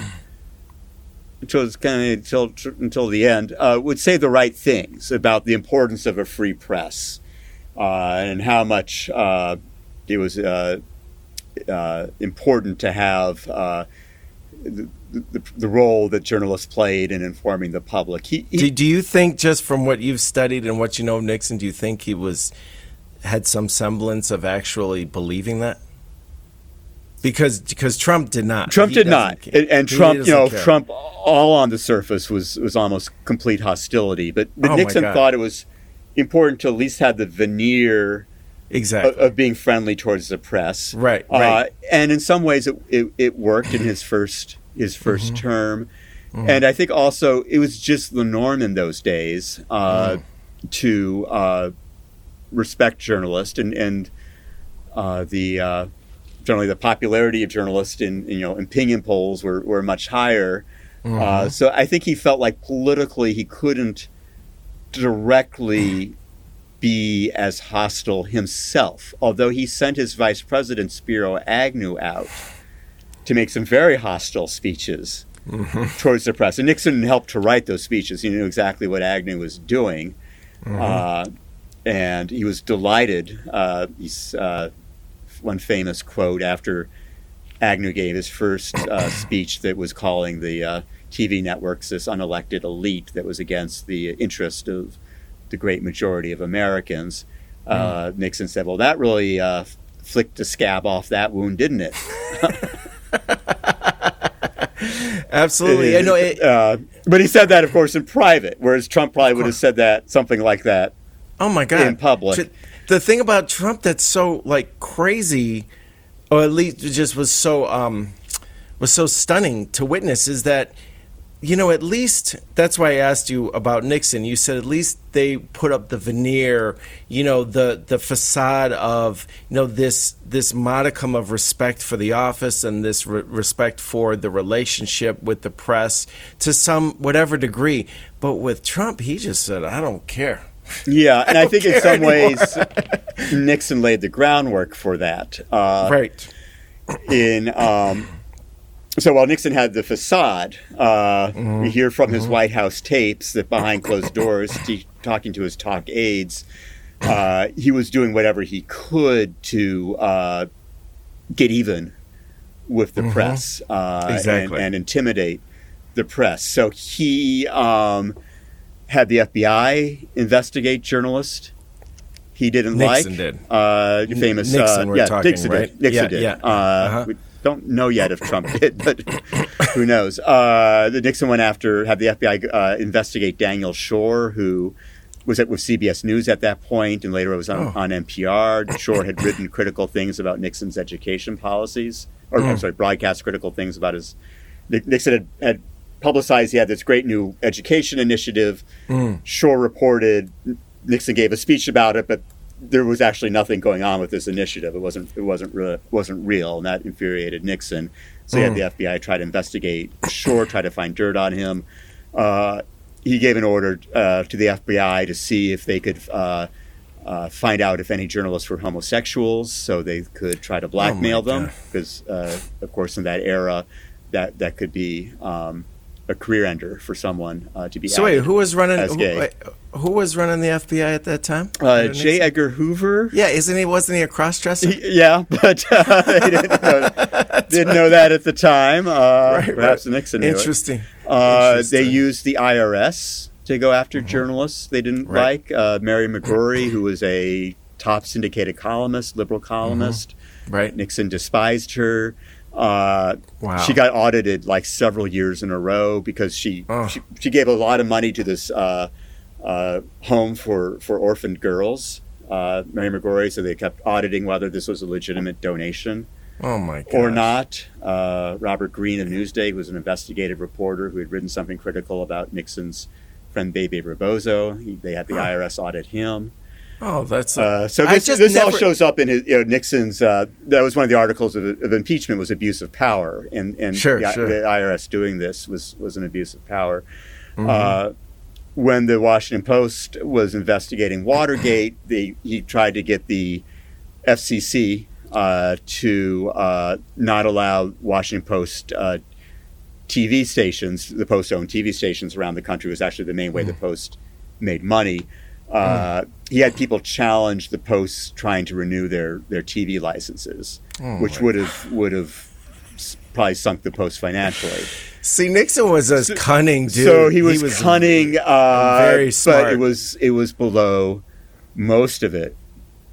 until it's kind of until until the end uh, would say the right things about the importance of a free press uh, and how much uh, it was uh, uh, important to have uh, the, the, the role that journalists played in informing the public. He, he, Do, do you think, just from what you've studied and what you know of Nixon, do you think he was had some semblance of actually believing that? Because because Trump did not. Trump He did doesn't and, and Trump, you know, care. Trump all on the surface was was almost complete hostility. But, but Oh Nixon thought it was important to at least have the veneer exactly of, of being friendly towards the press. Right, Uh, right. and in some ways, it, it, it worked in his first his 1st Mm-hmm. term. And I think also it was just the norm in those days uh, Mm. to uh, respect journalists and and uh, the uh, generally the popularity of journalists in you know opinion polls were, were much higher. Uh, so I think he felt like politically he couldn't directly be as hostile himself, although he sent his vice president Spiro Agnew out to make some very hostile speeches towards the press. And Nixon helped to write those speeches. He knew exactly what Agnew was doing. Uh, and he was delighted. Uh, he's uh, one famous quote after Agnew gave his first uh, speech that was calling the uh, TV networks this unelected elite that was against the interest of the great majority of Americans. Uh, Nixon said, "Well, that really uh, flicked a scab off that wound, didn't it?" [LAUGHS] [LAUGHS] absolutely. I know. It, uh, but he said that, of course, in private, whereas Trump probably would have said that something like that. oh my god! in public. The thing about Trump that's so like crazy, or at least just was so um, was so stunning to witness is that you know at least that's why I asked you about Nixon. You said at least they put up the veneer, you know, the the facade of you know this this modicum of respect for the office and this re- respect for the relationship with the press to some whatever degree. But with Trump, he just said, "I don't care." Yeah, and [LAUGHS] I, think in some ways Nixon laid the groundwork for that. Uh, right. In um, so while Nixon had the facade, uh, we hear from his White House tapes that behind closed doors, t- talking to his talk aides, uh, he was doing whatever he could to uh, get even with the press uh, and- Exactly. and, intimidate the press. So he um, had the FBI investigate journalists. He didn't like Nixon like did. uh, famous Nixon uh, we're yeah, talking, Nixon right? did. Nixon Yeah, did. yeah. Uh, Uh-huh. Don't know yet if Trump did, but [COUGHS] who knows? Uh, the Nixon went after had the FBI uh, investigate Daniel Schorr, who was at with CBS News at that point, and later it was on, Oh. on NPR. Schorr had written [COUGHS] critical things about Nixon's education policies, or I'm Mm. sorry, broadcast critical things about his. Nixon had, had publicized he had this great new education initiative. Mm. Schorr reported Nixon gave a speech about it, but there was actually nothing going on with this initiative. It wasn't it wasn't real, wasn't real, and that infuriated Nixon. So he had the FBI try to investigate Schorr, try to find dirt on him. Uh, he gave an order uh, to the FBI to see if they could uh, uh, find out if any journalists were homosexuals, so they could try to blackmail them. Because, uh, of course, in that era, that that could be um, a career ender for someone uh, to be. So wait, who was running? Who, wait, who was running the FBI at that time? Uh, J. Nixon? Edgar Hoover. Yeah, isn't he? Wasn't he a crossdresser? Yeah, [LAUGHS] but uh, they didn't, know, [LAUGHS] didn't know that at the time. Uh, Right, perhaps right. Nixon. Interesting. Uh, they used the IRS to go after journalists they didn't Mm-hmm. Right. like. Uh, Mary McGrory, who was a top syndicated columnist, liberal columnist. Right. Nixon despised her. Uh, Wow. She got audited like several years in a row because she Oh. she, she gave a lot of money to this uh, uh, home for, for orphaned girls, uh, Mary McGrory. So they kept auditing whether this was a legitimate donation Oh my god. or not. Uh, Robert Greene of Newsday, who was an investigative reporter who had written something critical about Nixon's friend Bebe Rebozo, he, they had the IRS audit him. Oh, that's. Uh, so this, this all shows up in his, you know, Nixon's. Uh, that was one of the articles of, of impeachment was abuse of power, and and Sure, the, sure. the IRS doing this was was an abuse of power. Mm-hmm. Uh, when the Washington Post was investigating Watergate, [CLEARS THROAT] they, he tried to get the FCC uh, to uh, not allow Washington Post uh, TV stations, the Post owned TV stations around the country was actually the main way the Mm. Post made money. Uh, He had people challenge the posts trying to renew their, their TV licenses, Oh which would have would have probably sunk the Post financially. [LAUGHS] See, Nixon was a cunning dude. So he was, cunning, uh, very but it was it was below most of it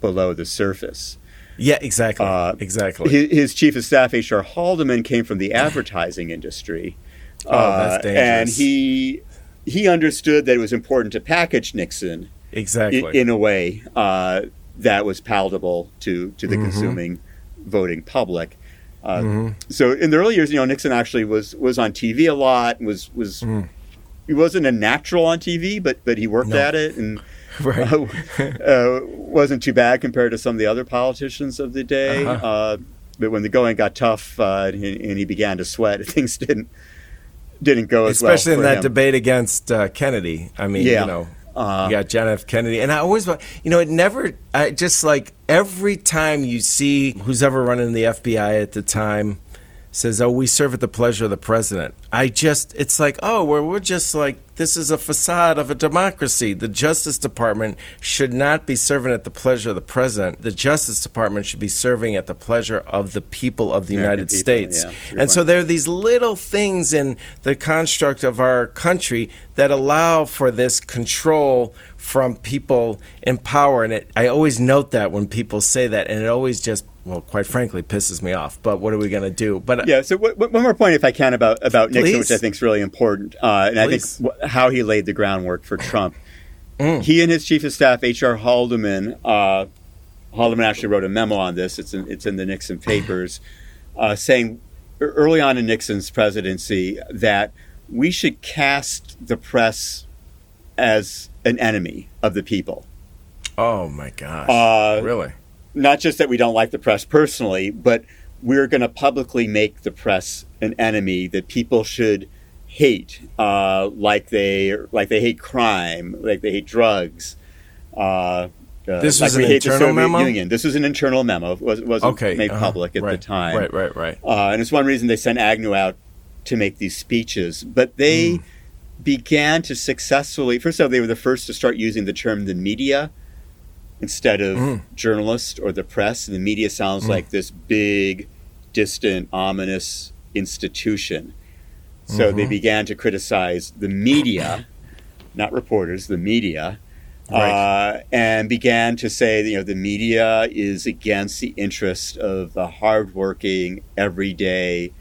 below the surface. Yeah, exactly. Uh, exactly. His, his chief of staff, H.R. Haldeman, came from the advertising industry. Oh, that's Uh, And he he understood that it was important to package Nixon exactly. in a way uh, that was palatable to, to the Mm-hmm. consuming voting public. Uh, Mm-hmm. So in the early years, you know, Nixon actually was was on TV a lot. Was was Mm. he wasn't a natural on TV, but but he worked No. at it and [LAUGHS] right. uh, uh, wasn't too bad compared to some of the other politicians of the day. uh Uh-huh. but when the going got tough uh, and, he, and he began to sweat, [LAUGHS] things didn't didn't go as well. Especially well. in that him. debate against uh, Kennedy. I mean, Yeah. you know, Uh, you got John F. Kennedy, and I always, wa- you know, it never. I just like every time you see who's ever running the FBI at the time says, "Oh, we serve at the pleasure of the president." I just, it's like, oh, we're we're just like this is a facade of a democracy. The Justice Department should not be serving at the pleasure of the president. The Justice Department should be serving at the pleasure of the people of the American United people, States. yeah, and so there are these little things in the construct of our country that allow for this control from people in power. And it, I always note that when people say that, and it always just, well, quite frankly, pisses me off. But what are we going to do? But Yeah. So w- w- one more point, if I can, about about Nixon, which I think is really important, uh, and I think w- how he laid the groundwork for Trump. Mm. He and his chief of staff, H.R. Haldeman, uh, Haldeman actually wrote a memo on this. It's in, it's in the Nixon papers, uh, saying early on in Nixon's presidency that we should cast the press as an enemy of the people. oh my gosh. Uh, really? not just that we don't like the press personally, but we're going to publicly make the press an enemy that people should hate, uh, like they like they hate crime, like they hate drugs. Uh, uh, This like was an internal memo? Union. This was an internal memo. It was- wasn't Okay. made uh-huh, public at right, the time. Right, right, right. Uh, and it's one reason they sent Agnew out to make these speeches. But they Mm. Began to successfully, first of all, they were the first to start using the term the media instead of Mm. journalist or the press. And The media sounds like this big, distant, ominous institution. So Mm-hmm. they began to criticize the media, not reporters, the media. Right. Uh, and began to say, you know, the media is against the interest of the hardworking, everyday,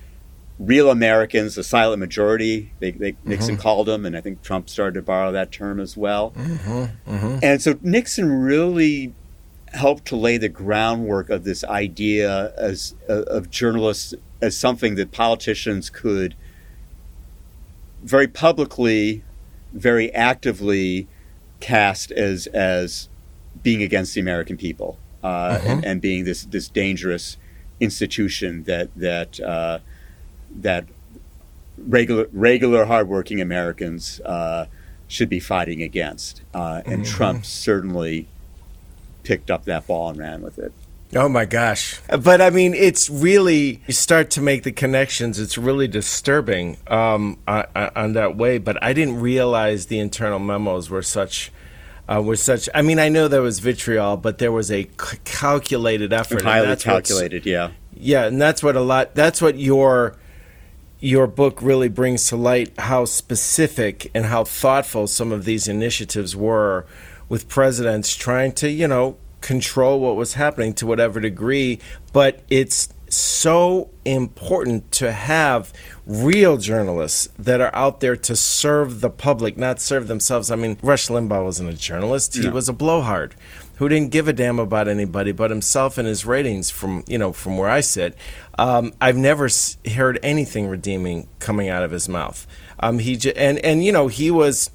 real Americans, the silent majority. They, they, Mm-hmm. Nixon called them, and I think Trump started to borrow that term as well. Mm-hmm. And so Nixon really helped to lay the groundwork of this idea as of journalists as something that politicians could very publicly, very actively cast as as being against the American people uh, and, and being this this dangerous institution that that uh, that regular regular hardworking Americans uh, should be fighting against. Uh, and Trump certainly picked up that ball and ran with it. Oh my gosh. But I mean, it's really, you start to make the connections. It's really disturbing um, on, on that way. But I didn't realize the internal memos were such. Uh, were such. I mean, I know there was vitriol, but there was a c- calculated effort. and Highly that's calculated, yeah. Yeah, and that's what a lot. That's what your your book really brings to light how specific and how thoughtful some of these initiatives were with presidents trying to, you know, control what was happening to whatever degree. But it's so important to have real journalists that are out there to serve the public, not serve themselves. I mean, Rush Limbaugh wasn't a journalist; he no. was a blowhard who didn't give a damn about anybody but himself and his ratings. From you know, from where I sit, um, I've never heard anything redeeming coming out of his mouth. Um, he j- and and you know he was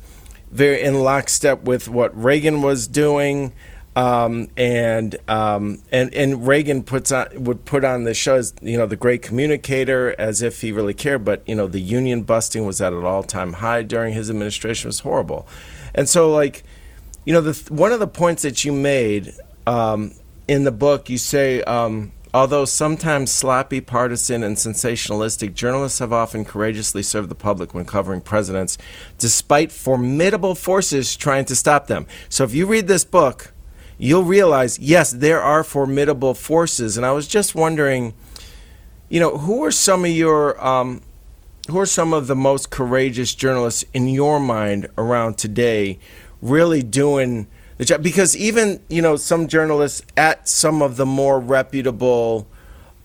very in lockstep with what Reagan was doing. Um, and um, and and Reagan puts on would put on the show as you know the great communicator as if he really cared, but you know the union busting was at an all time high during his administration it was horrible, and so like you know the one of the points that you made um, in the book you say um, Although sometimes sloppy, partisan, and sensationalistic, journalists have often courageously served the public when covering presidents, despite formidable forces trying to stop them. So if you read this book, you'll realize, yes, there are formidable forces. And I was just wondering, you know, who are some of your, um, who are some of the most courageous journalists in your mind around today, really doing the job? Because even you know some journalists at some of the more reputable.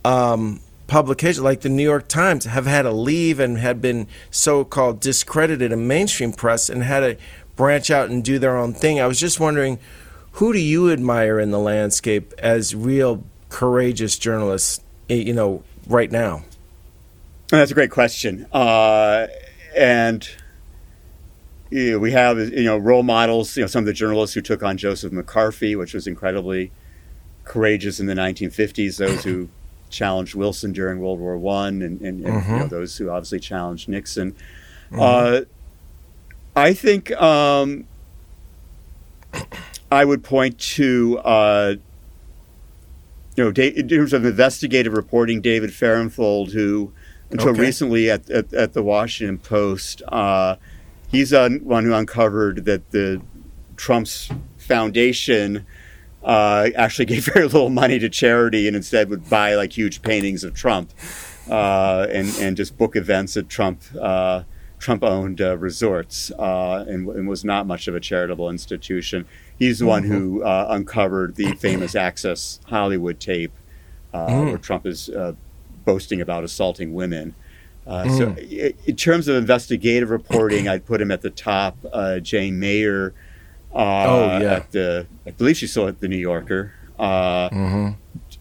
Um, publications like the New York Times have had to leave and had been so-called discredited in mainstream press and had to branch out and do their own thing. I was just wondering who do you admire in the landscape as real courageous journalists, you know, right now? That's a great question. Uh, and you know, we have you know role models. You know, some of the journalists who took on Joseph McCarthy, which was incredibly courageous in the 1950s. Those who challenged Wilson during World War One, and, and, and mm-hmm. you know, those who obviously challenged Nixon. Mm-hmm. Uh, I think um, I would point to, uh, you know, in terms of investigative reporting, David Fahrenthold, who until okay. recently at, at, at, the Washington Post, uh, he's the one who uncovered that the Trump's foundation uh, actually [LAUGHS] gave very little money to charity and instead would buy like huge paintings of Trump uh, and and just book events at Trump uh, Trump owned uh, resorts uh, and, and, was not much of a charitable institution. He's the one mm-hmm. who uh, uncovered the famous Access Hollywood tape uh, mm. where Trump is uh, boasting about assaulting women. Uh, mm. So, in terms of investigative reporting, I'd put him at the top. Uh, Jane Mayer, oh yeah, at the I believe she's still at the New Yorker. Mm-hmm.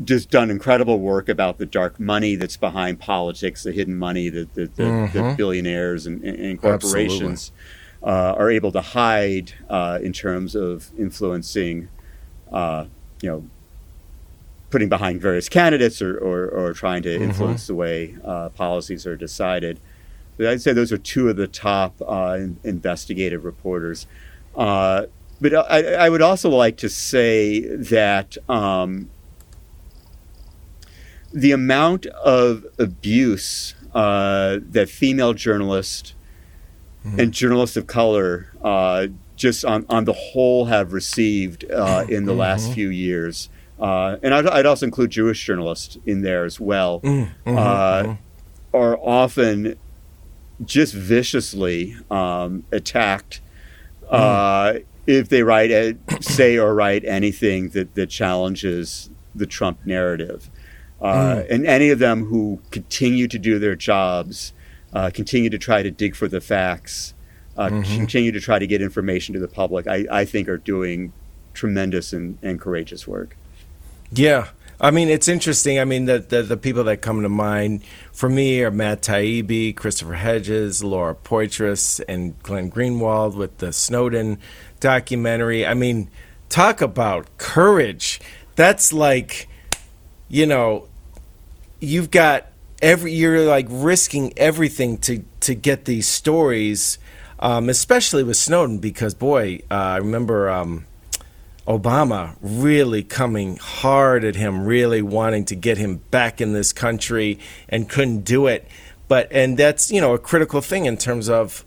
Just done incredible work about the dark money that's behind politics, the hidden money, the the, the, mm-hmm. the billionaires and, and corporations. Uh, are able to hide uh, in terms of influencing, uh, you know, putting behind various candidates or, or, or trying to mm-hmm. influence mm-hmm. the way uh, policies are decided. But I'd say those are two of the top uh, investigative reporters. Uh, but I, I, would also like to say that um, the amount of abuse that female journalists mm-hmm. and journalists of color uh, just on, on the whole have received uh, in the mm-hmm. last few years. Uh, and I'd, I'd, also include Jewish journalists in there as well, mm-hmm. Uh, mm-hmm. are often just viciously um, attacked uh, mm. if they write, a, say or write anything that, that challenges the Trump narrative. Uh, mm. And any of them who continue to do their jobs uh, continue to try to dig for the facts, uh, mm-hmm. continue to try to get information to the public, I, I think are doing tremendous and, and courageous work. Yeah. I mean, it's interesting. I mean, the, the, the people that come to mind for me are Matt Taibbi, Christopher Hedges, Laura Poitras, and Glenn Greenwald with the Snowden documentary. I mean, talk about courage. That's like, you know, you've got every you're like risking everything to to get these stories, um, especially with Snowden because boy, uh, I remember um, Obama really coming hard at him, really wanting to get him back in this country and couldn't do it. But and that's you know a critical thing in terms of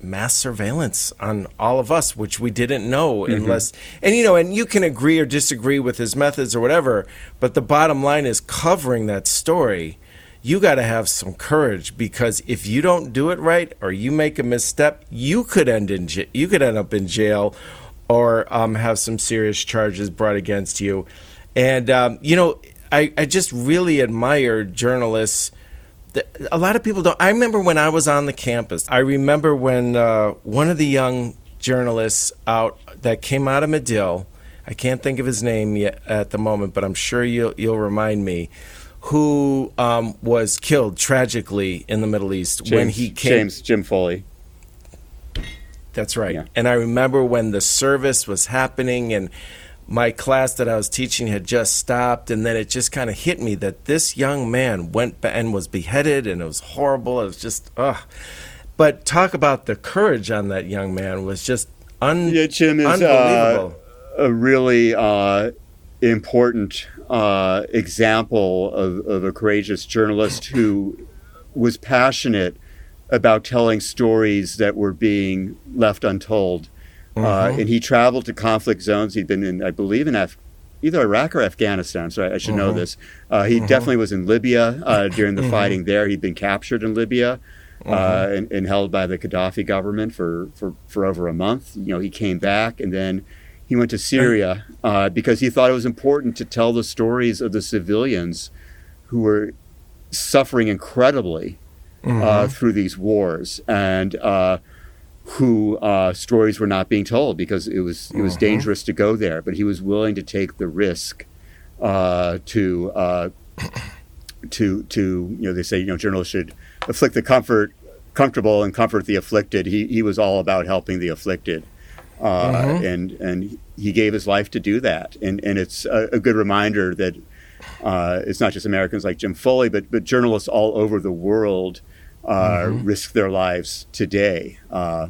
mass surveillance on all of us, which we didn't know mm-hmm. unless, and you know, and you can agree or disagree with his methods or whatever, but the bottom line is covering that story you got to have some courage because if you don't do it right or you make a misstep, you could end in you could end up in jail or um, have some serious charges brought against you. And um, you know, I, I just really admire journalists. A lot of people don't. I remember when I was on the campus. I remember when uh, one of the young journalists out that came out of Medill. I can't think of his name yet at the moment, but I'm sure you'll you'll remind me who um, was killed tragically in the Middle East James, when he came. James Jim Foley. That's right. Yeah. And I remember when the service was happening and my class that I was teaching had just stopped, and then it just kind of hit me that this young man went and was beheaded, and it was horrible. It was just, ugh. But talk about the courage on that young man was just un- Yeah, Jim is uh, a really uh, important uh, example of, of a courageous journalist who was passionate about telling stories that were being left untold. Uh, and he traveled to conflict zones. He'd been in, I believe, in Af- either Iraq or Afghanistan. So I, I should know this. Uh, he definitely was in Libya uh, during the fighting there. He'd been captured in Libya. Uh, and, and held by the Gaddafi government for, for, for over a month. You know, he came back and then he went to Syria uh, because he thought it was important to tell the stories of the civilians who were suffering incredibly uh, through these wars and uh, who uh, stories were not being told because it was it was dangerous to go there. But he was willing to take the risk uh, to uh, [COUGHS] to to you know they say you know journalists should afflict the comfort comfortable and comfort the afflicted. He he was all about helping the afflicted, uh, and and he gave his life to do that. And and it's a, a good reminder that uh, it's not just Americans like Jim Foley, but but journalists all over the world uh, risk their lives today. Uh,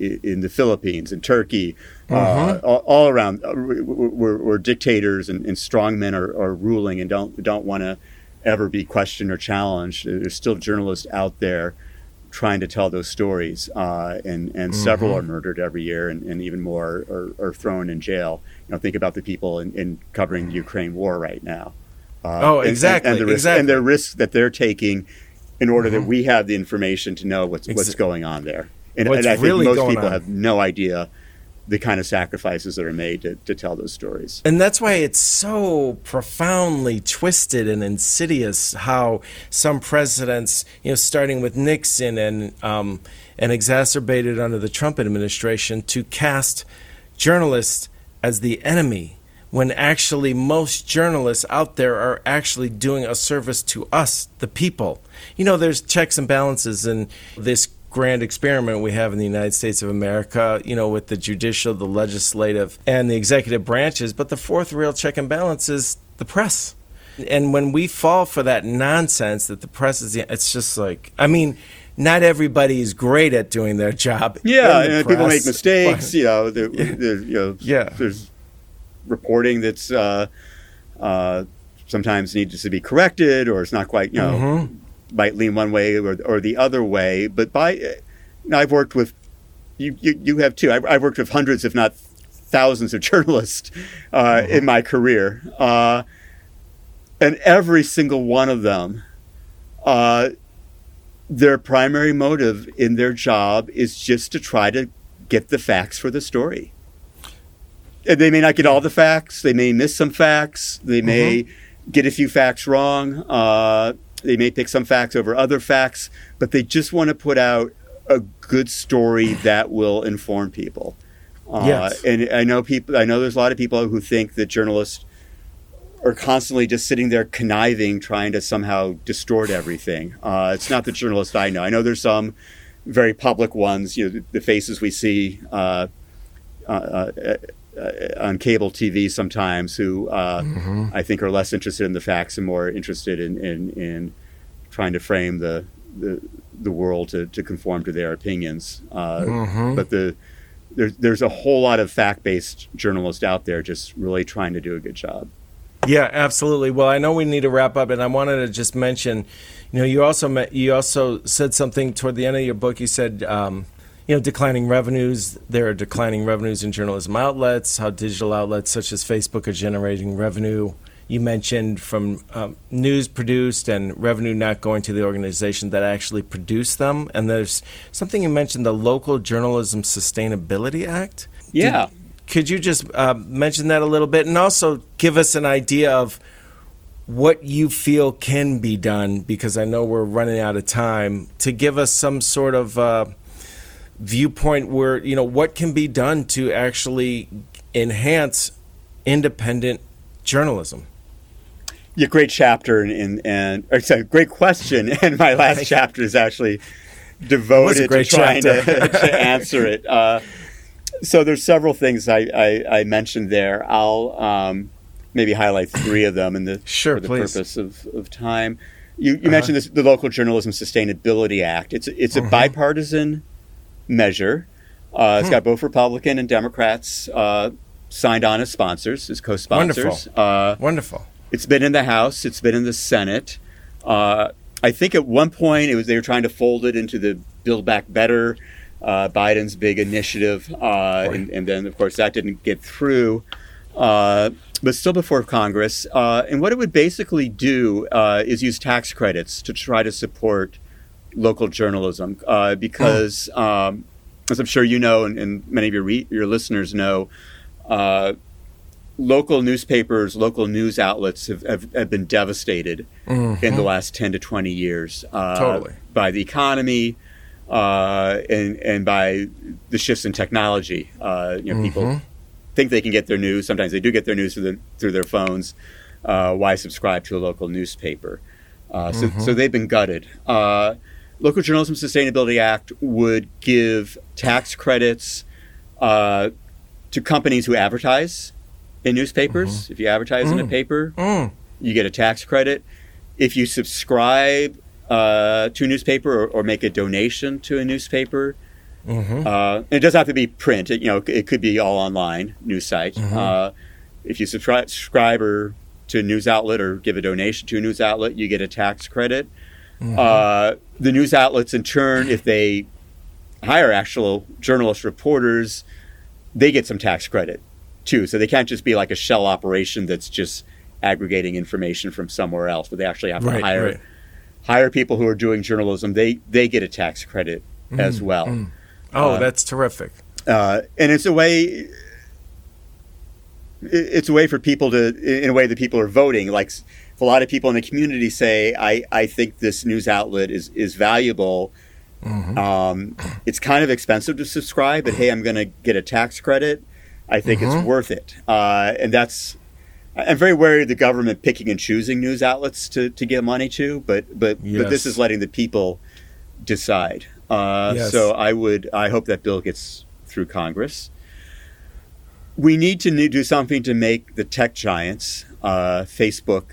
in the Philippines and Turkey, uh, all, all around, uh, where, where dictators and, and strongmen are, are ruling and don't don't want to ever be questioned or challenged. There's still journalists out there trying to tell those stories, uh, and and several are murdered every year, and, and even more are, are thrown in jail. You know, think about the people in, in covering the Ukraine war right now. Uh, Oh, and- and- exactly, and, the risk, exactly. and the risks that they're taking in order that we have the information to know what's what's going on there. And, and I think really most people on. have no idea the kind of sacrifices that are made to, to tell those stories. And that's why it's so profoundly twisted and insidious how some presidents, you know, starting with Nixon and um, and exacerbated under the Trump administration, to cast journalists as the enemy when actually most journalists out there are actually doing a service to us, the people. You know, there's checks and balances in this grand experiment we have in the United States of America, you know, with the judicial, the legislative, and the executive branches. But the fourth real check and balance is the press. And when we fall for that nonsense that the press is, it's just like, I mean, not everybody is great at doing their job. Yeah, the and people make mistakes. but- You know, there- [LAUGHS] you know, Yeah. there's reporting that's uh, uh, sometimes needs to be corrected, or it's not quite. You know, Mm-hmm. might lean one way or, or the other way. But by, know, I've worked with you. You, you have too. I've, I've worked with hundreds, if not thousands, of [LAUGHS] journalists uh, Mm-hmm. in my career, uh, and every single one of them. Uh, their primary motive in their job is just to try to get the facts for the story. And they may not get all the facts. They may miss some facts. They may get a few facts wrong. Uh, they may pick some facts over other facts, but they just want to put out a good story that will inform people. Uh, Yes. And I know people. I know there's a lot of people who think that journalists are constantly just sitting there conniving, trying to somehow distort everything. Uh, it's not the journalist I know. I know there's some very public ones. You know, the, the faces we see uh, uh, uh, uh, on cable TV sometimes, who uh, I think are less interested in the facts and more interested in in, in trying to frame the the, the world to, to conform to their opinions. Uh, But the there's there's a whole lot of fact based journalists out there just really trying to do a good job. Yeah, absolutely. Well, I know we need to wrap up, and I wanted to just mention, you know, you also met, you also said something toward the end of your book. You said, um, you know, declining revenues. There are declining revenues in journalism outlets. How digital outlets such as Facebook are generating revenue you mentioned from um, news produced and revenue not going to the organization that actually produced them. And there's something you mentioned the Local Journalism Sustainability Act. Yeah. Did, could you just uh, mention that a little bit and also give us an idea of what you feel can be done? Because I know we're running out of time to give us some sort of uh, viewpoint where, you know, what can be done to actually enhance independent journalism. Yeah, great chapter and and, or sorry, great question. [LAUGHS] And my last chapter is actually devoted to trying to, [LAUGHS] to, answer it. Uh, so there's several things I, I, I mentioned there. I'll um, maybe highlight three of them in the sure, for the please. purpose of, of time. You, you uh-huh. mentioned this, the Local Journalism Sustainability Act. It's it's a uh-huh. bipartisan measure. Uh, it's hmm. got both Republican and Democrats uh, signed on as sponsors, as co-sponsors. Wonderful. Uh, Wonderful. It's been in the House. It's been in the Senate. Uh, I think at one point it was they were trying to fold it into the Build Back Better, uh, Biden's big initiative, uh, and, and, then of course that didn't get through. Uh, but still before Congress, uh, and what it would basically do is use tax credits to try to support local journalism, because, oh. um, as I'm sure you know, and, and many of your re- your listeners know, uh, local newspapers, local news outlets have, have, have been devastated mm-hmm. in the last 10 to 20 years. Uh, totally. By the economy uh, and, and by the shifts in technology. Uh, you know, mm-hmm. people think they can get their news. Sometimes they do get their news through, the, through their phones. Uh, why subscribe to a local newspaper? Uh, so, mm-hmm. so they've been gutted. Uh, local Journalism Sustainability Act would give tax credits to companies who advertise in newspapers. Mm-hmm. If you advertise mm. in a mm. paper, mm. you get a tax credit. If you subscribe uh, to a newspaper or, or, make a donation to a newspaper, mm-hmm. uh, it doesn't have to be print. It, you know, it could be all online news site. Mm-hmm. Uh, if you subscribe, subscribe or, to a news outlet or give a donation to a news outlet, you get a tax credit. Mm-hmm. Uh, the news outlets, in turn, if they hire actual journalist reporters, they get some tax credit too. So they can't just be like a shell operation that's just aggregating information from somewhere else, but they actually have to right, hire right. hire people who are doing journalism. They they get a tax credit mm, as well. Mm. Oh, uh, that's terrific. Uh, and it's a way it's a way for people to in a way that people are voting like a lot of people in the community say I, I think this news outlet is is valuable Mm-hmm. Um, it's kind of expensive to subscribe, but hey, I'm going to get a tax credit. I think mm-hmm. it's worth it. Uh, and that's, I'm very wary of the government picking and choosing news outlets to, to give money to, but, but, yes. but this is letting the people decide. Uh, yes. So I would, I hope that bill gets through Congress. We need to do something to make the tech giants, uh, Facebook,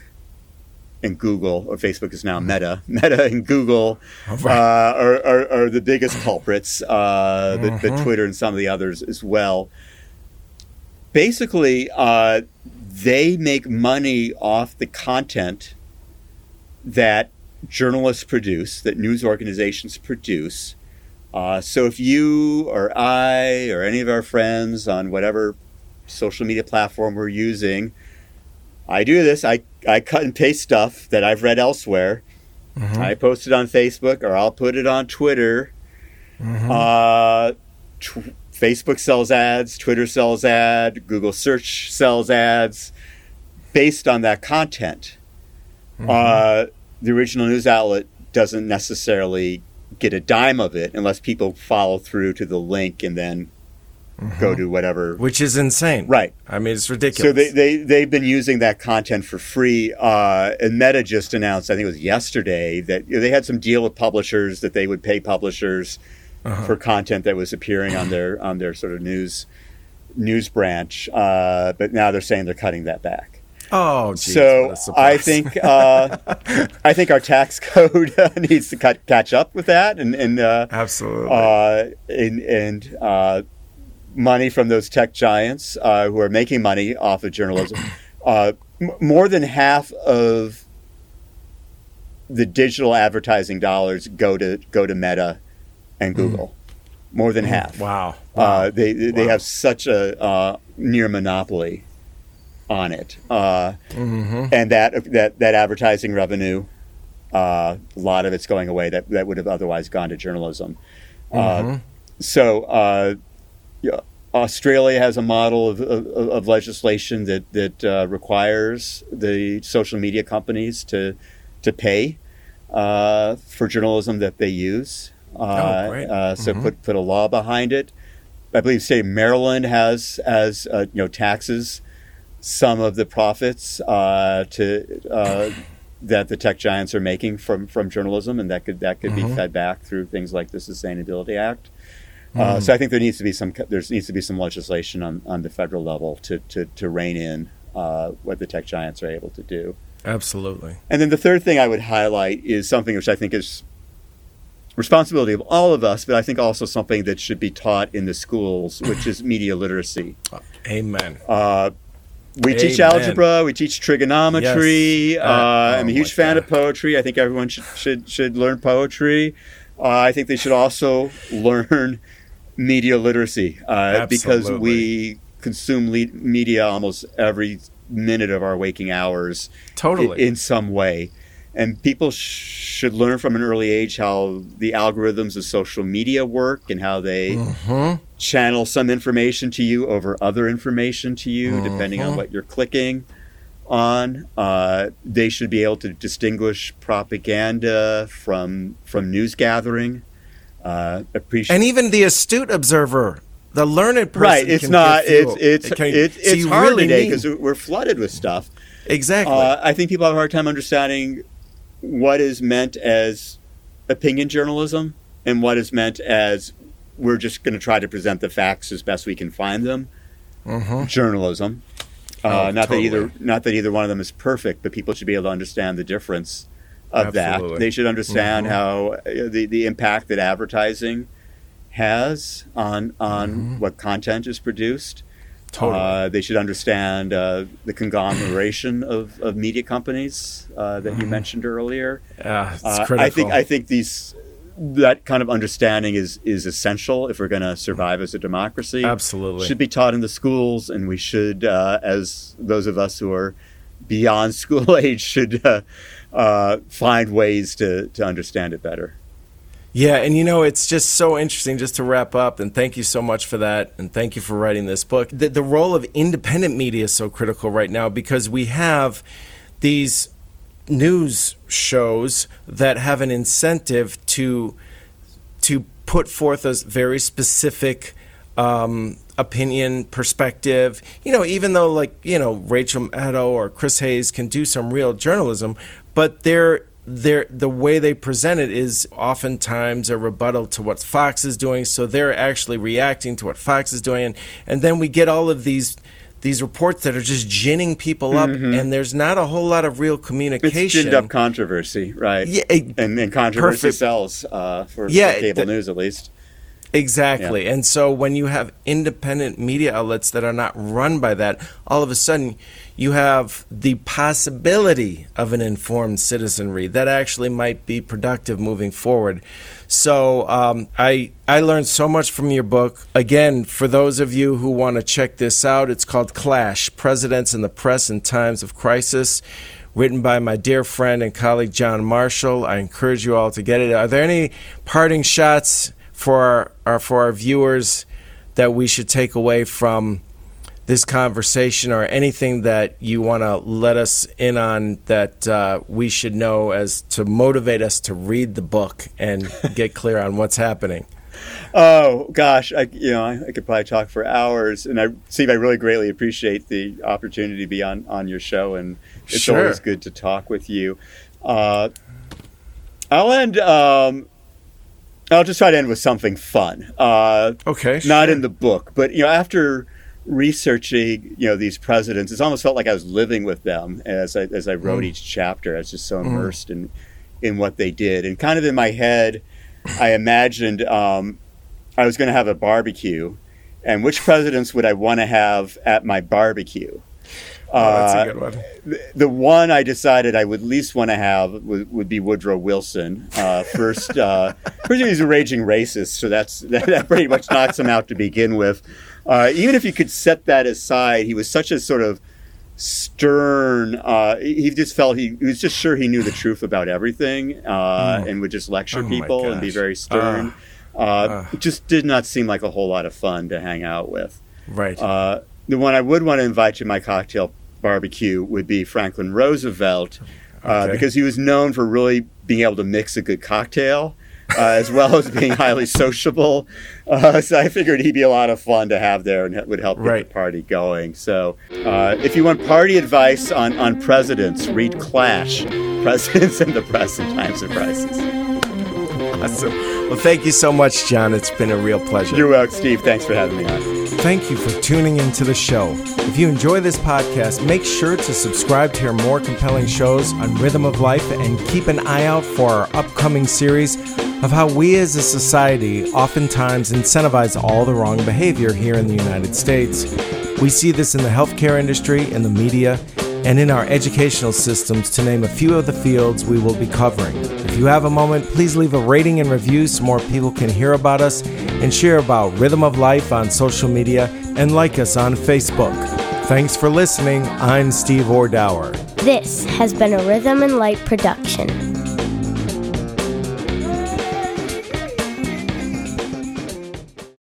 and Google, or Facebook is now mm-hmm. Meta, [LAUGHS] Meta and Google right. uh, are, are, are, the biggest [LAUGHS] culprits, uh, but, but, mm-hmm. Twitter and some of the others as well. Basically, uh, they make money off the content that journalists produce, that news organizations produce. Uh, so if you or I or any of our friends on whatever social media platform we're using, I do this. I I cut and paste stuff that I've read elsewhere. Mm-hmm. I post it on Facebook or I'll put it on Twitter. Mm-hmm. Uh, t- Facebook sells ads, Twitter sells ads, Google search sells ads based on that content. Mm-hmm. Uh, the original news outlet doesn't necessarily get a dime of it unless people follow through to the link and then mm-hmm. go to whatever. Which is insane. Right. I mean, it's ridiculous. So they, they, they've been using that content for free. Uh, and Meta just announced, I think it was yesterday, that you know, they had some deal with publishers that they would pay publishers uh-huh. for content that was appearing on their on their sort of news news branch. Uh, but now they're saying they're cutting that back. Oh, geez, so I think uh, I think our tax [LAUGHS] code needs to cut, catch up with that, and, and uh, absolutely, uh, and, and uh, money from those tech giants uh, who are making money off of journalism. [CLEARS THROAT] Uh, m- more than half of the digital advertising dollars go to go to Meta and hmm. Google. Mm. More than mm. half. Wow. Uh, wow. they they wow. have such a uh, near monopoly on it, uh, and that that that advertising revenue, uh, a lot of it's going away that that would have otherwise gone to journalism. Uh, so. Yeah, Australia has a model of, of, of legislation that that uh, requires the social media companies to to pay uh, for journalism that they use. Uh, Oh, great. uh, so put put a law behind it. I believe, say Maryland has as uh, you know taxes some of the profits uh, to uh, [COUGHS] that the tech giants are making from from journalism, and that could that could be fed back through things like the Sustainability Act. Uh, so I think there needs to be some there needs to be some legislation on, on the federal level to to, to rein in uh, what the tech giants are able to do. Absolutely. And then the third thing I would highlight is something which I think is responsibility of all of us, but I think also something that should be taught in the schools, which is media literacy. Amen. Uh, we teach algebra, we teach trigonometry. Yes. Uh, Uh, I'm a oh huge fan God. of poetry. I think everyone should should, should learn poetry. Uh, I think they should also [LAUGHS] learn media literacy uh, because we consume le- media almost every minute of our waking hours Totally. in some way. And people sh- should learn from an early age how the algorithms of social media work and how they Mm-hmm. channel some information to you over other information to you, depending on what you're clicking on. Uh, they should be able to distinguish propaganda from from news gathering. Uh, appreciate and even the astute observer, the learned person, right. It's not. It's it's It can- it's, so hard really today because we're flooded with stuff. exactly. Uh, I think people have a hard time understanding what is meant as opinion journalism and what is meant as we're just going to try to present the facts as best we can find them. Journalism. Uh, Oh, not totally. that either not that either one of them is perfect, but people should be able to understand the difference of Absolutely. that. They should understand how uh, the the impact that advertising has on on what content is produced. Totally. Uh, they should understand uh, the conglomeration of, of media companies uh, that you mentioned earlier. Yeah, it's Uh, critical. I think I think these that kind of understanding is is essential if we're going to survive as a democracy. Absolutely. should be taught in the schools, and we should, uh, as those of us who are beyond [LAUGHS] school age, should uh, find ways to to understand it better. Yeah, and you know, it's just so interesting just to wrap up, and thank you so much for that, and thank you for writing this book. The, the role of independent media is so critical right now because we have these news shows that have an incentive to to put forth a very specific um, opinion perspective. You know, even though like you know Rachel Maddow or Chris Hayes can do some real journalism, but they're they're, the way they present it is oftentimes a rebuttal to what Fox is doing. So they're actually reacting to what Fox is doing, and, and then we get all of these these reports that are just ginning people up, and there's not a whole lot of real communication. It's ginned up controversy, right? Yeah, it- and, and controversy perfect. sells uh, for, Yeah, for cable the- news, at least. Exactly. And so when you have independent media outlets that are not run by that, all of a sudden you have the possibility of an informed citizenry that actually might be productive moving forward. So um, I I learned so much from your book. Again, for those of you who want to check this out, it's called Clash: Presidents and the Press in Times of Crisis. Written by my dear friend and colleague Jon Marshall. I encourage you all to get it. Are there any parting shots for our, for our viewers that we should take away from this conversation or anything that you want to let us in on that uh, we should know as to motivate us to read the book and [LAUGHS] get clear on what's happening Oh gosh, I you know I, I could probably talk for hours, and I Steve, I really greatly appreciate the opportunity to be on on your show, and it's Sure. always good to talk with you. Uh, I'll end. Um, I'll just try to end with something fun. Uh, okay not in the book, but you know, after researching, you know, these presidents, it's almost felt like I was living with them as I as I wrote each chapter. I was just so immersed in in what they did, and kind of in my head, I imagined um, I was going to have a barbecue, and which presidents would I want to have at my barbecue? Oh, that's Uh, a good one the- the one I decided I would least want to have would, would be Woodrow Wilson. Uh, first, uh, [LAUGHS] first he's a raging racist, so that's [LAUGHS] that, that pretty much knocks him out to begin with. Uh, even if you could set that aside, he was such a sort of stern. Uh, he just felt he, he, was just sure he knew the truth about everything, uh, mm. and would just lecture oh people and be very stern. Uh, uh, just did not seem like a whole lot of fun to hang out with. Right. Uh, the one I would want to invite to my cocktail barbecue would be Franklin Roosevelt, uh, okay. because he was known for really being able to mix a good cocktail uh, as well as being [LAUGHS] highly sociable. Uh, so I figured he'd be a lot of fun to have there and would help right. get the party going. So uh, if you want party advice on, on presidents, read Clash [LAUGHS] Presidents in the Press in Times of Crisis. Awesome. Well, thank you so much, Jon. It's been a real pleasure. You're welcome, Steve. Thanks for having me on. Thank you for tuning into the show. If you enjoy this podcast, make sure to subscribe to hear more compelling shows on Rhythm of Life and keep an eye out for our upcoming series of how we as a society oftentimes incentivize all the wrong behavior here in the United States. We see this in the healthcare industry, in the media, and in our educational systems, to name a few of the fields we will be covering. If you have a moment, please leave a rating and review so more people can hear about us and share about Rhythm of Life on social media and like us on Facebook. Thanks for listening. I'm Steve Ordower. This has been a Rhythm and Light production.